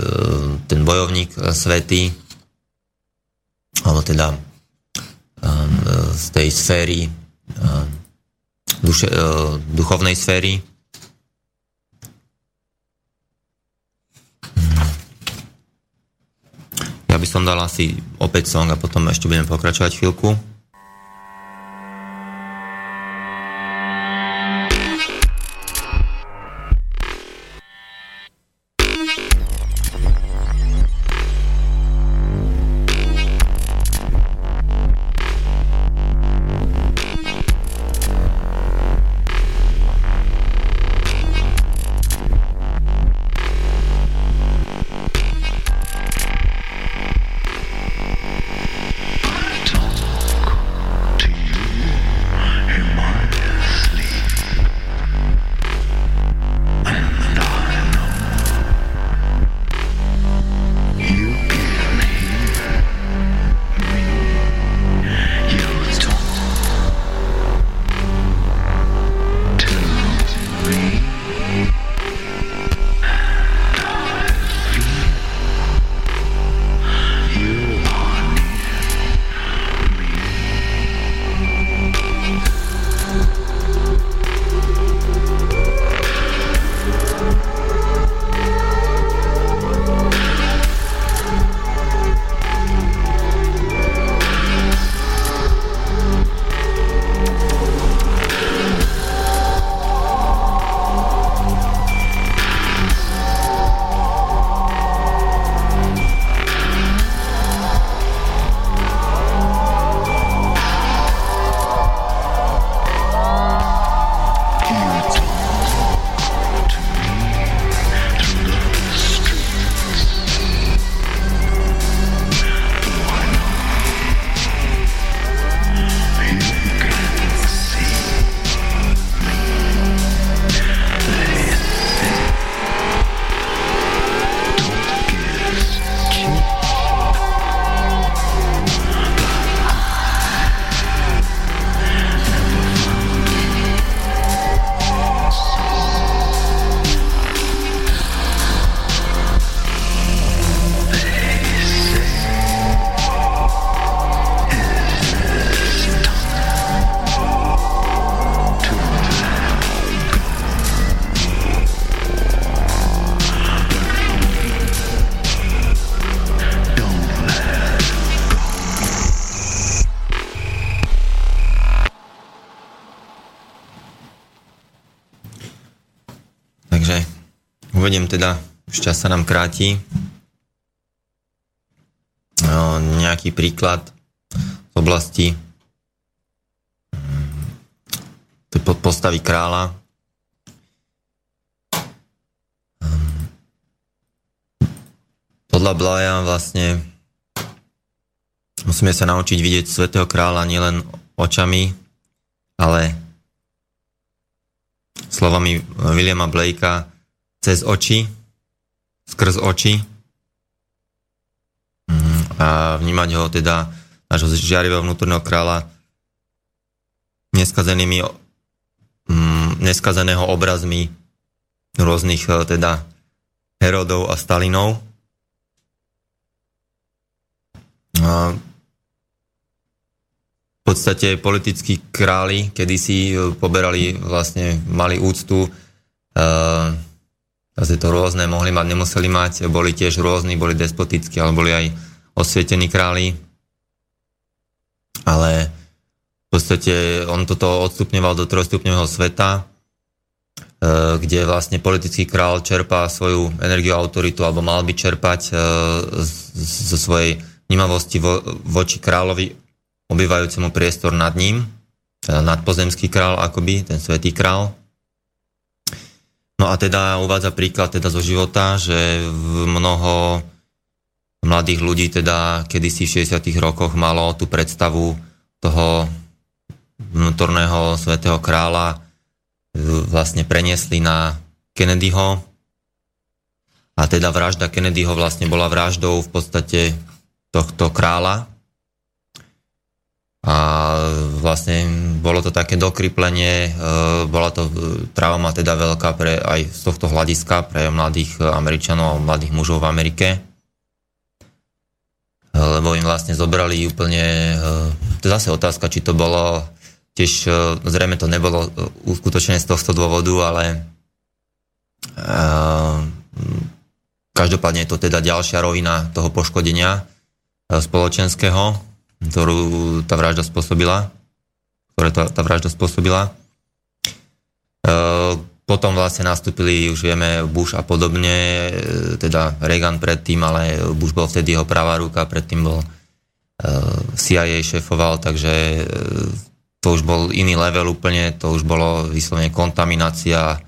ten bojovník svetý, alebo teda z tej sféry, duše, duchovnej sféry. Ja by som dal asi opäť song a potom ešte budem pokračovať chvíľku. Uvediem teda, čas sa nám kráti, no, nejaký príklad v oblasti mm, postavy kráľa. Podľa Blaja vlastne musíme sa naučiť vidieť svetého kráľa nielen očami, ale slovami Williama Blakea cez oči, skrz oči mm, a vnímať ho teda nášho žiarivého vnútorného kráľa neskazenými mm, neskazeného obrazmi rôznych e, teda Herodov a Stalinov. A v podstate politickí králi kedysi e, poberali vlastne, mali úctu uh, zase to rôzne mohli mať, nemuseli mať, boli tiež rôzni, boli despotickí, ale boli aj osvietení králi. Ale v podstate on toto odstupňoval do trojstupňového sveta, e, kde vlastne politický král čerpá svoju energiu autoritu, alebo mal by čerpať e, zo svojej vnímavosti vo, voči kráľovi obývajúcemu priestor nad ním, teda nadpozemský král akoby, ten svetý král. No a teda uvádza príklad teda zo života, že mnoho mladých ľudí teda kedysi v 60 rokoch malo tú predstavu toho vnútorného svetého kráľa vlastne preniesli na Kennedyho. A teda vražda Kennedyho vlastne bola vraždou v podstate tohto kráľa a vlastne bolo to také dokryplenie, e, bola to trauma teda veľká pre, aj z tohto hľadiska pre mladých Američanov a mladých mužov v Amerike, e, lebo im vlastne zobrali úplne, e, to je zase otázka, či to bolo, tiež zrejme to nebolo uskutočené z tohto dôvodu, ale každopádne je to teda ďalšia rovina toho poškodenia spoločenského, ktorú tá vražda spôsobila, ktoré tá, tá vražda spôsobila. E, potom vlastne nastúpili, už vieme, Bush a podobne, e, teda Reagan predtým, ale Bush bol vtedy jeho pravá ruka, predtým bol e, CIA šéfoval, takže to už bol iný level úplne, to už bolo vyslovene kontaminácia.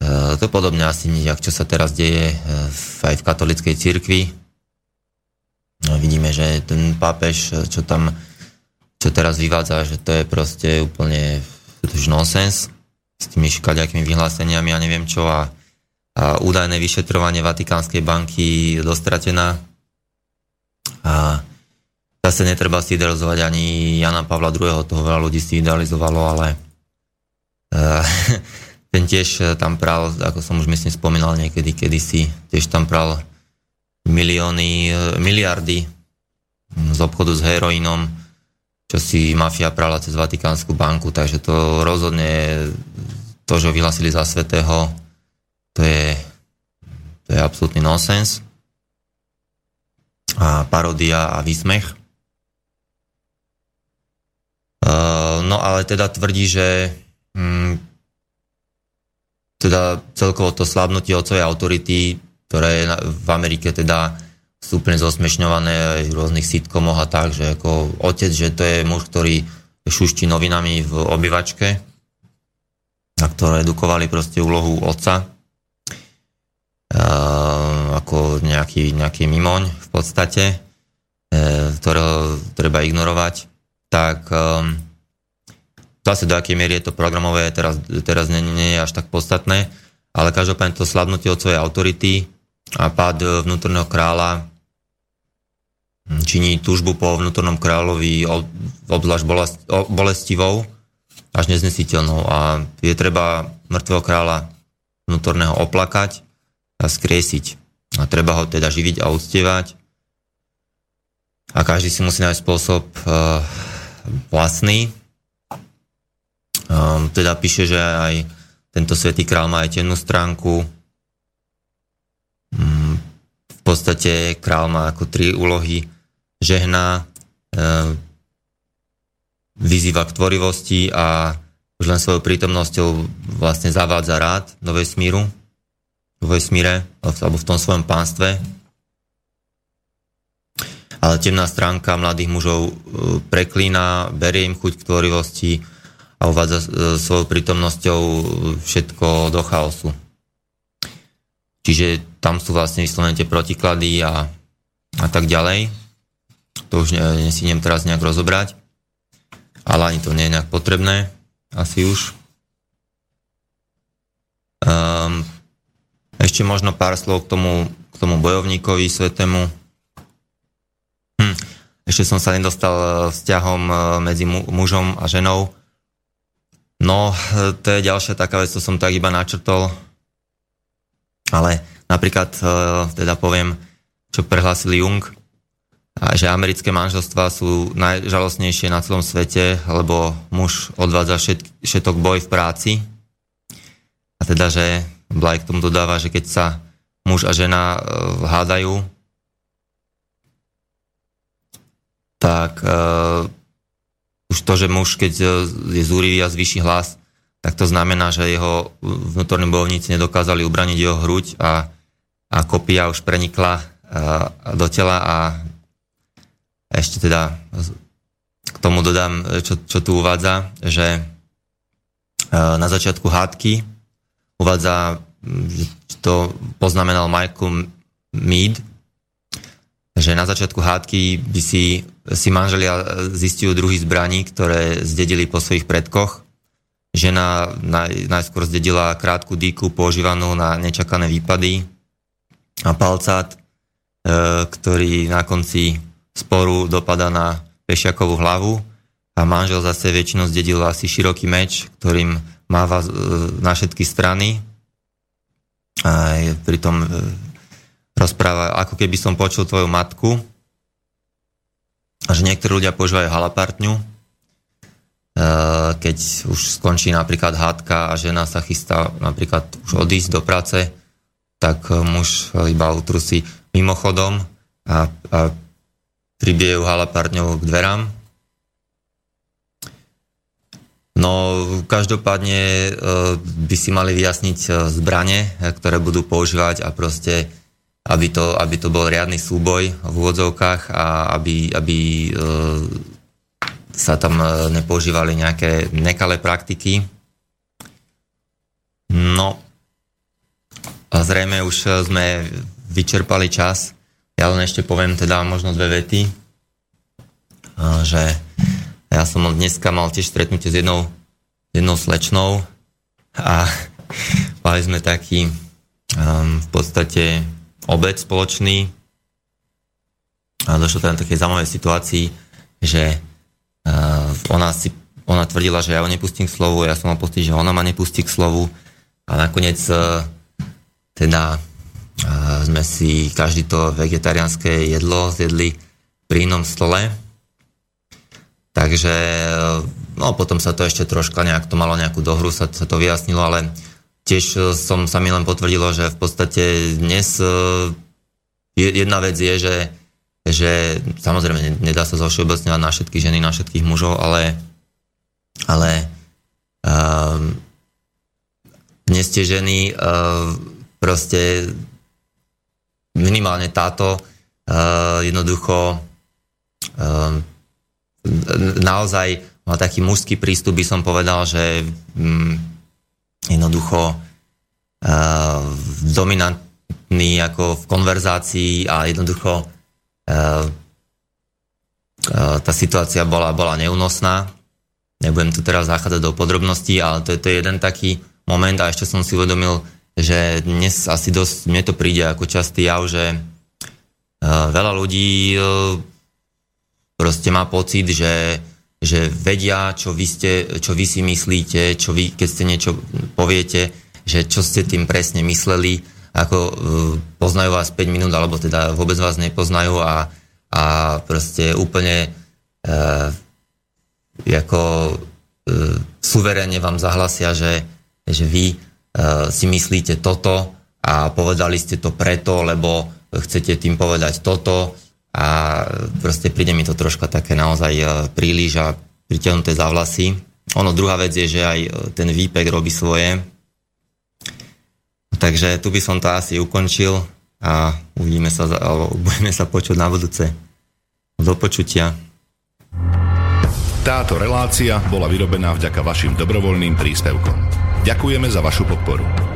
To je podobne asi nejak, čo sa teraz deje aj v katolickej cirkvi, vidíme, že ten pápež, čo tam, čo teraz vyvádza, že to je proste úplne nonsens s tými škaďakými vyhláseniami a neviem čo a, a údajné vyšetrovanie Vatikánskej banky dostratená. A zase netreba si idealizovať ani Jana Pavla II, toho veľa ľudí si idealizovalo, ale uh, ten tiež tam pral, ako som už myslím spomínal niekedy, kedysi, tiež tam pral milióny, e, miliardy z obchodu s heroínom, čo si mafia prala cez Vatikánsku banku, takže to rozhodne to, že ho vyhlasili za svetého, to je, to je absolútny nonsens a parodia a výsmech. Uh, no ale teda tvrdí, že mm, teda celkovo to slabnutie otcovej autority ktoré v Amerike teda sú úplne zosmešňované aj v rôznych sitcomoch a tak, že ako otec, že to je muž, ktorý šuští novinami v obyvačke, a ktoré edukovali proste úlohu otca. Ako nejaký, nejaký mimoň v podstate, e, ktorého treba ignorovať, tak um, zase do akej miery je to programové, teraz, teraz nie, nie je až tak podstatné, ale každopádne to slabnutie od svojej autority a pád vnútorného kráľa činí túžbu po vnútornom kráľovi obzvlášť bolestivou až neznesiteľnou a je treba mŕtvého kráľa vnútorného oplakať a skriesiť. A treba ho teda živiť a uctievať. A každý si musí nájsť spôsob uh, vlastný. Um, teda píše, že aj tento svetý král má aj tennú stránku, v podstate král má ako tri úlohy. Žehná, e, vyzýva k tvorivosti a už len svojou prítomnosťou vlastne zavádza rád do vesmíru, vo vesmíre, alebo v tom svojom pánstve. Ale temná stránka mladých mužov e, preklína, berie im chuť k tvorivosti a uvádza e, svojou prítomnosťou všetko do chaosu. Čiže tam sú vlastne vyslovené tie protiklady a, a tak ďalej. To už ne, teraz nejak rozobrať. ale ani to nie je nejak potrebné, asi už. Um, ešte možno pár slov k tomu, k tomu bojovníkovi svetému. Hm. Ešte som sa nedostal e, vzťahom e, medzi mužom a ženou. No, e, to je ďalšia taká vec, to som tak iba načrtol. Ale napríklad, teda poviem, čo prehlásil Jung, že americké manželstvá sú najžalostnejšie na celom svete, lebo muž odvádza všet, všetok boj v práci. A teda, že Blaj k tomu dodáva, že keď sa muž a žena hádajú, tak uh, už to, že muž, keď je zúrivý a zvýši hlas, tak to znamená, že jeho vnútorní bojovníci nedokázali ubraniť jeho hruď a, a kopia už prenikla do tela a ešte teda k tomu dodám, čo, čo tu uvádza, že uh, na začiatku hádky uvádza, že to poznamenal Michael Mead, že na začiatku hádky by si, si manželia zistujú druhý zbraní, ktoré zdedili po svojich predkoch. Žena naj, najskôr zdedila krátku dýku používanú na nečakané výpady a palcát, e, ktorý na konci sporu dopada na pešiakovú hlavu. A manžel zase väčšinou zdedil asi široký meč, ktorým máva e, na všetky strany. A je pritom e, rozpráva, ako keby som počul tvoju matku, a že niektorí ľudia používajú halapartňu, keď už skončí napríklad hádka a žena sa chystá napríklad už odísť do práce, tak muž iba utrusí mimochodom a, a pribije ju halapartňou k dverám. No, každopádne e, by si mali vyjasniť zbranie, ktoré budú používať a proste aby to, aby to bol riadny súboj v úvodzovkách a aby, aby sa tam e, nepoužívali nejaké nekalé praktiky. No a zrejme už sme vyčerpali čas. Ja len ešte poviem teda možno dve vety, e, že ja som dneska mal tiež stretnutie s jednou, jednou slečnou a mali sme taký um, v podstate obed spoločný a došlo tam takej zaujímavej situácii, že ona, si, ona tvrdila, že ja ho nepustím k slovu, ja som mal pocit, že ona ma nepustí k slovu a nakoniec uh, teda uh, sme si každý to vegetariánske jedlo zjedli pri inom stole. Takže no potom sa to ešte troška nejak to malo nejakú dohru, sa, sa to vyjasnilo, ale tiež som sa mi len potvrdilo, že v podstate dnes jedna vec je, že, že samozrejme nedá sa zovšeobecňovať na všetky ženy, na všetkých mužov, ale, ale um, dnes tie ženy uh, proste minimálne táto uh, jednoducho uh, naozaj má taký mužský prístup, by som povedal, že um, jednoducho uh, dominantný ako v konverzácii a jednoducho tá situácia bola, bola neúnosná. Nebudem tu teraz zachádzať do podrobností, ale to, to je jeden taký moment a ešte som si uvedomil, že dnes asi dosť, mne to príde ako častý jav, že uh, veľa ľudí proste má pocit, že že vedia, čo vy, ste, čo vy si myslíte, čo vy, keď ste niečo poviete, že čo ste tým presne mysleli, ako uh, poznajú vás 5 minút, alebo teda vôbec vás nepoznajú a, a proste úplne uh, ako uh, suverénne vám zahlasia, že, že vy uh, si myslíte toto a povedali ste to preto, lebo chcete tým povedať toto a proste príde mi to troška také naozaj e, príliš a pritiahnuté za vlasy. Ono druhá vec je, že aj e, ten výpek robí svoje. Takže tu by som to asi ukončil a uvidíme sa, alebo budeme sa počuť na budúce. Do počutia. Táto relácia bola vyrobená vďaka vašim dobrovoľným príspevkom. Ďakujeme za vašu podporu.